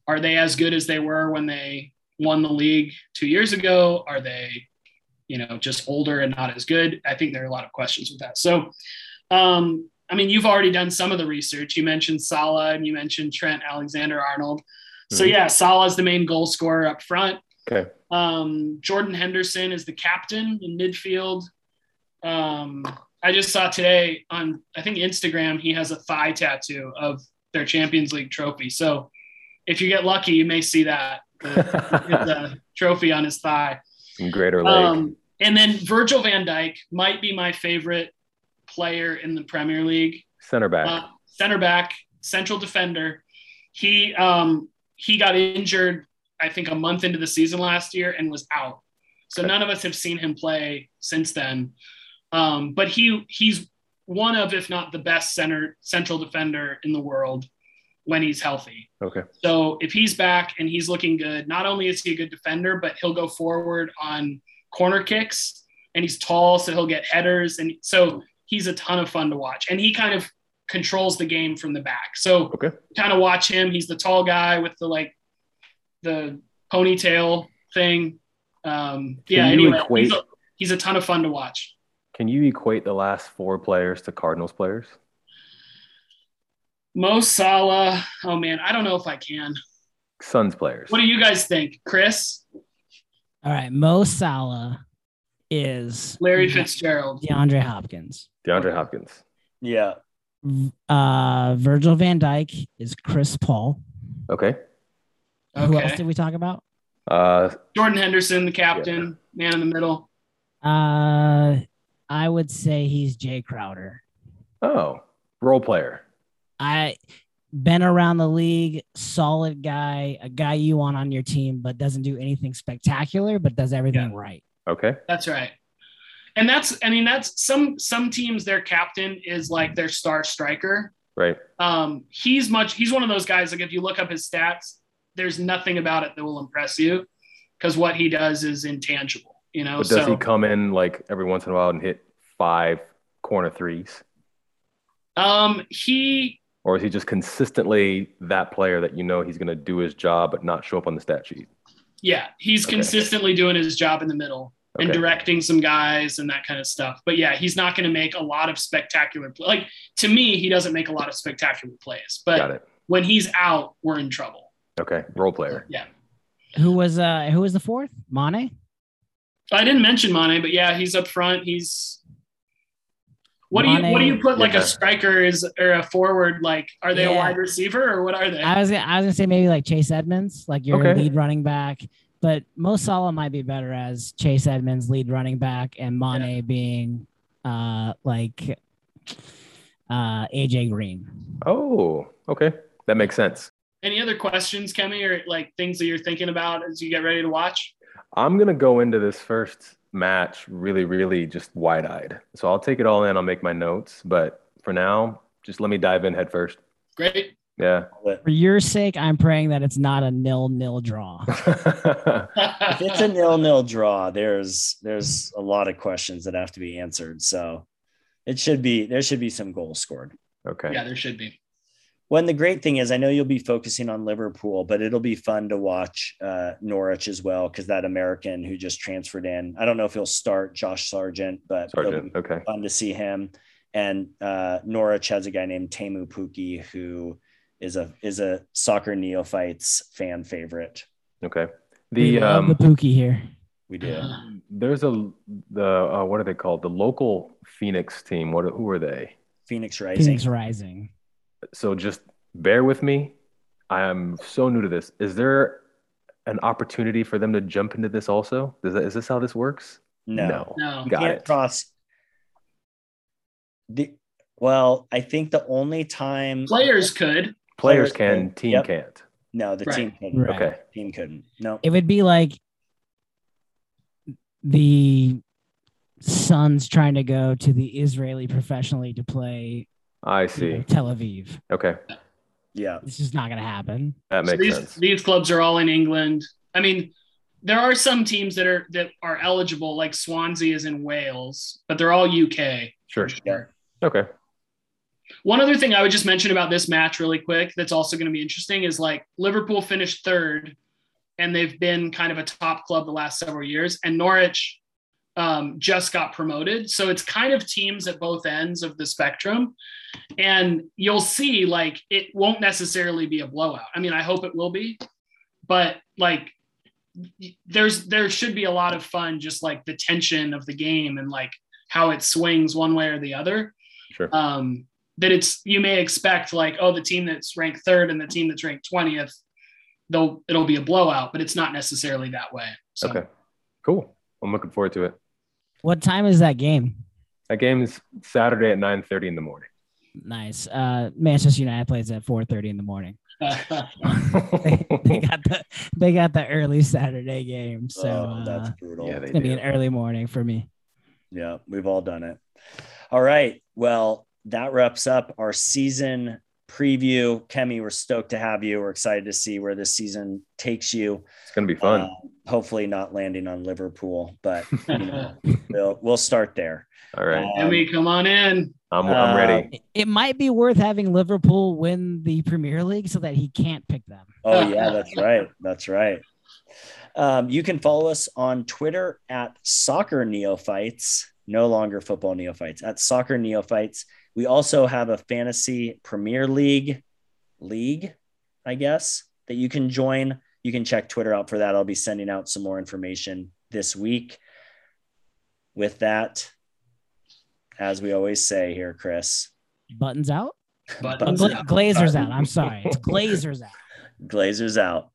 S3: are they as good as they were when they won the league two years ago? Are they, you know, just older and not as good? I think there are a lot of questions with that. So, um, I mean, you've already done some of the research. You mentioned Salah and you mentioned Trent Alexander Arnold. So
S4: Mhm.
S3: yeah, Salah is the main goal scorer up front.
S4: Okay.
S3: Um, Jordan Henderson is the captain in midfield. Um, I just saw today on I think Instagram he has a thigh tattoo of their Champions League trophy. So if you get lucky, you may see that the, trophy on his thigh.
S4: In Greater Lake.
S3: Um, and then Virgil van Dijk might be my favorite player in the Premier League.
S4: Center back.
S3: Uh, center back, central defender. He um, he got injured, I think, a month into the season last year and was out. So
S4: Okay.
S3: none of us have seen him play since then. Um, but he he's one of, if not the best center central defender in the world when he's healthy.
S4: okay.
S3: So if he's back and he's looking good, not only is he a good defender, but he'll go forward on corner kicks and he's tall, so he'll get headers. And so he's a ton of fun to watch. And he kind of controls the game from the back. So
S4: Okay.
S3: kind of watch him. He's the tall guy with the like the ponytail thing. Um, yeah,
S4: Can you
S3: anyway,
S4: equate-
S3: he's, a, he's a ton of fun to watch.
S4: Can you equate the last four players to Cardinals players?
S3: Mo Salah. Oh man, I don't know if I can.
S4: Suns players.
S3: What do you guys think, Chris?
S2: All right, Mo Salah is
S3: Larry Fitzgerald.
S2: DeAndre Hopkins.
S4: DeAndre Hopkins.
S1: Yeah.
S2: Uh, Virgil Van Dijk is Chris Paul.
S4: Okay.
S2: Who else did we talk about?
S4: Uh,
S3: Jordan Henderson, the captain, man in the middle.
S2: Uh, I would say he's Jae Crowder.
S4: oh, role player.
S2: I been around the league, solid guy, a guy you want on your team, but doesn't do anything spectacular, but does everything right.
S4: Okay.
S3: That's right. And that's, I mean, that's some some teams. Their captain is like their star striker.
S4: Right.
S3: Um, he's much. He's one of those guys. Like if you look up his stats, there's nothing about it that will impress you, because what he does is intangible. You know.
S4: But does
S3: so
S4: he come in like every once in a while and hit five corner threes?
S3: um, he
S4: or is he just consistently that player that you know he's going to do his job but not show up on the stat sheet?
S3: Yeah, he's
S4: Okay.
S3: consistently doing his job in the middle and directing some guys and that kind of stuff. But yeah, he's not going to make a lot of spectacular play. Like to me, he doesn't make a lot of spectacular plays.
S4: Got
S3: But
S4: it.
S3: when he's out, we're in trouble.
S4: Okay, role player.
S3: Yeah.
S2: Who was uh who was the fourth? Mane?
S3: I didn't mention Mane, but yeah, he's up front. He's what do you what do you
S2: Mane-
S3: put like
S4: Yeah.
S3: a striker is or a forward? Like, are they a wide receiver or what are they?
S2: I was gonna- I was gonna say maybe like Chase Edmonds, like your
S4: Okay.
S2: lead running back. But Mo Salah might be better as Chase Edmonds, lead running back, and Mane being uh like uh AJ Green.
S4: Oh, okay, that makes sense.
S3: Any other questions, Kemi, or like things that you're thinking about as you get ready to watch?
S4: I'm gonna go into this first match really, really just wide-eyed. So I'll take it all in. I'll make my notes, but for now, just let me dive in head first.
S3: Great.
S4: Yeah.
S2: For your sake, I'm praying that it's not a nil-nil draw.
S1: if it's a nil-nil draw, there's there's a lot of questions that have to be answered. So it should be there should be some goals scored.
S4: okay.
S3: yeah, there should be.
S1: When the great thing is, I know you'll be focusing on Liverpool, but it'll be fun to watch uh, Norwich as well because that American who just transferred in. I don't know if he'll start Josh Sargent, but it'll be
S4: Okay.
S1: fun to see him. And uh, Norwich has a guy named Teemu Pukki who is a is a soccer neophytes fan favorite.
S4: Okay.
S2: We
S4: The
S2: love
S4: um,
S2: the Pukki here.
S1: We do.
S4: there's a the uh, what are they called? The local Phoenix team. What who are they?
S1: Phoenix Rising.
S2: Phoenix Rising.
S4: So just bear with me. I am so new to this. Is there an opportunity for them to jump into this also? Is, that, is this how this works?
S1: No,
S3: No.
S1: you
S4: Got
S1: can't
S4: it.
S1: cross. The well, I think the only time
S3: Players could.
S4: Players
S1: Players
S4: can,
S1: can.
S4: team
S1: Yep.
S4: can't.
S1: no, the
S3: Right.
S1: team couldn't.
S2: Right.
S4: Okay.
S1: Team couldn't. No.
S2: It would be like the Suns trying to go to the Israeli professionally to play
S4: I
S2: you know,
S4: see.
S2: Tel Aviv.
S4: Okay.
S1: Yeah.
S2: This is not going to happen.
S4: That
S3: So
S4: makes
S3: these
S4: sense.
S3: these clubs are all in England. I mean, there are some teams that are that are eligible, like Swansea is in Wales, but they're all UK.
S4: Sure.
S3: Sure.
S4: Okay.
S3: One other thing I would just mention about this match really quick that's also going to be interesting is like Liverpool finished third and they've been kind of a top club the last several years and Norwich um, just got promoted. So it's kind of teams at both ends of the spectrum. And you'll see like it won't necessarily be a blowout. I mean, I hope it will be, but like there's there should be a lot of fun just like the tension of the game and like how it swings one way or the other
S4: Sure.
S3: um, that it's you may expect like oh the team that's ranked third and the team that's ranked 20th they'll it'll be a blowout but it's not necessarily that way so
S4: Okay. Cool. I'm looking forward to it.
S2: What time is that game?
S4: That game is Saturday at 9:30 in the morning.
S2: Nice. Uh, Manchester United plays at 4:30 in the morning. They, they got the they got the early Saturday game, so
S1: oh,
S2: uh,
S1: that's brutal.
S4: yeah, they
S2: it's gonna be an early morning for me.
S1: Yeah, we've all done it. All right. Well, that wraps up our season preview. Kemi, we're stoked to have you. We're excited to see where this season takes you.
S4: It's gonna be fun.
S1: Uh, hopefully, not landing on Liverpool, but you know, we'll we'll start there.
S4: All right.
S1: um,
S3: Emmy, come on in
S4: I'm I'm
S1: uh,
S4: ready.
S2: It- It might be worth having Liverpool win the Premier League so that he can't pick them.
S1: Oh yeah, that's right. That's right. Um, you can follow us on Twitter at Soccer Neophytes, no longer Football Neophytes, at Soccer Neophytes. We also have a fantasy Premier League league, I guess, that you can join. You can check Twitter out for that. I'll be sending out some more information this week. With that, as we always say here, Chris,
S2: Buttons out.
S3: but
S2: Uh, Gla- Glazers out. I'm sorry. It's Glazers out.
S1: Glazers out.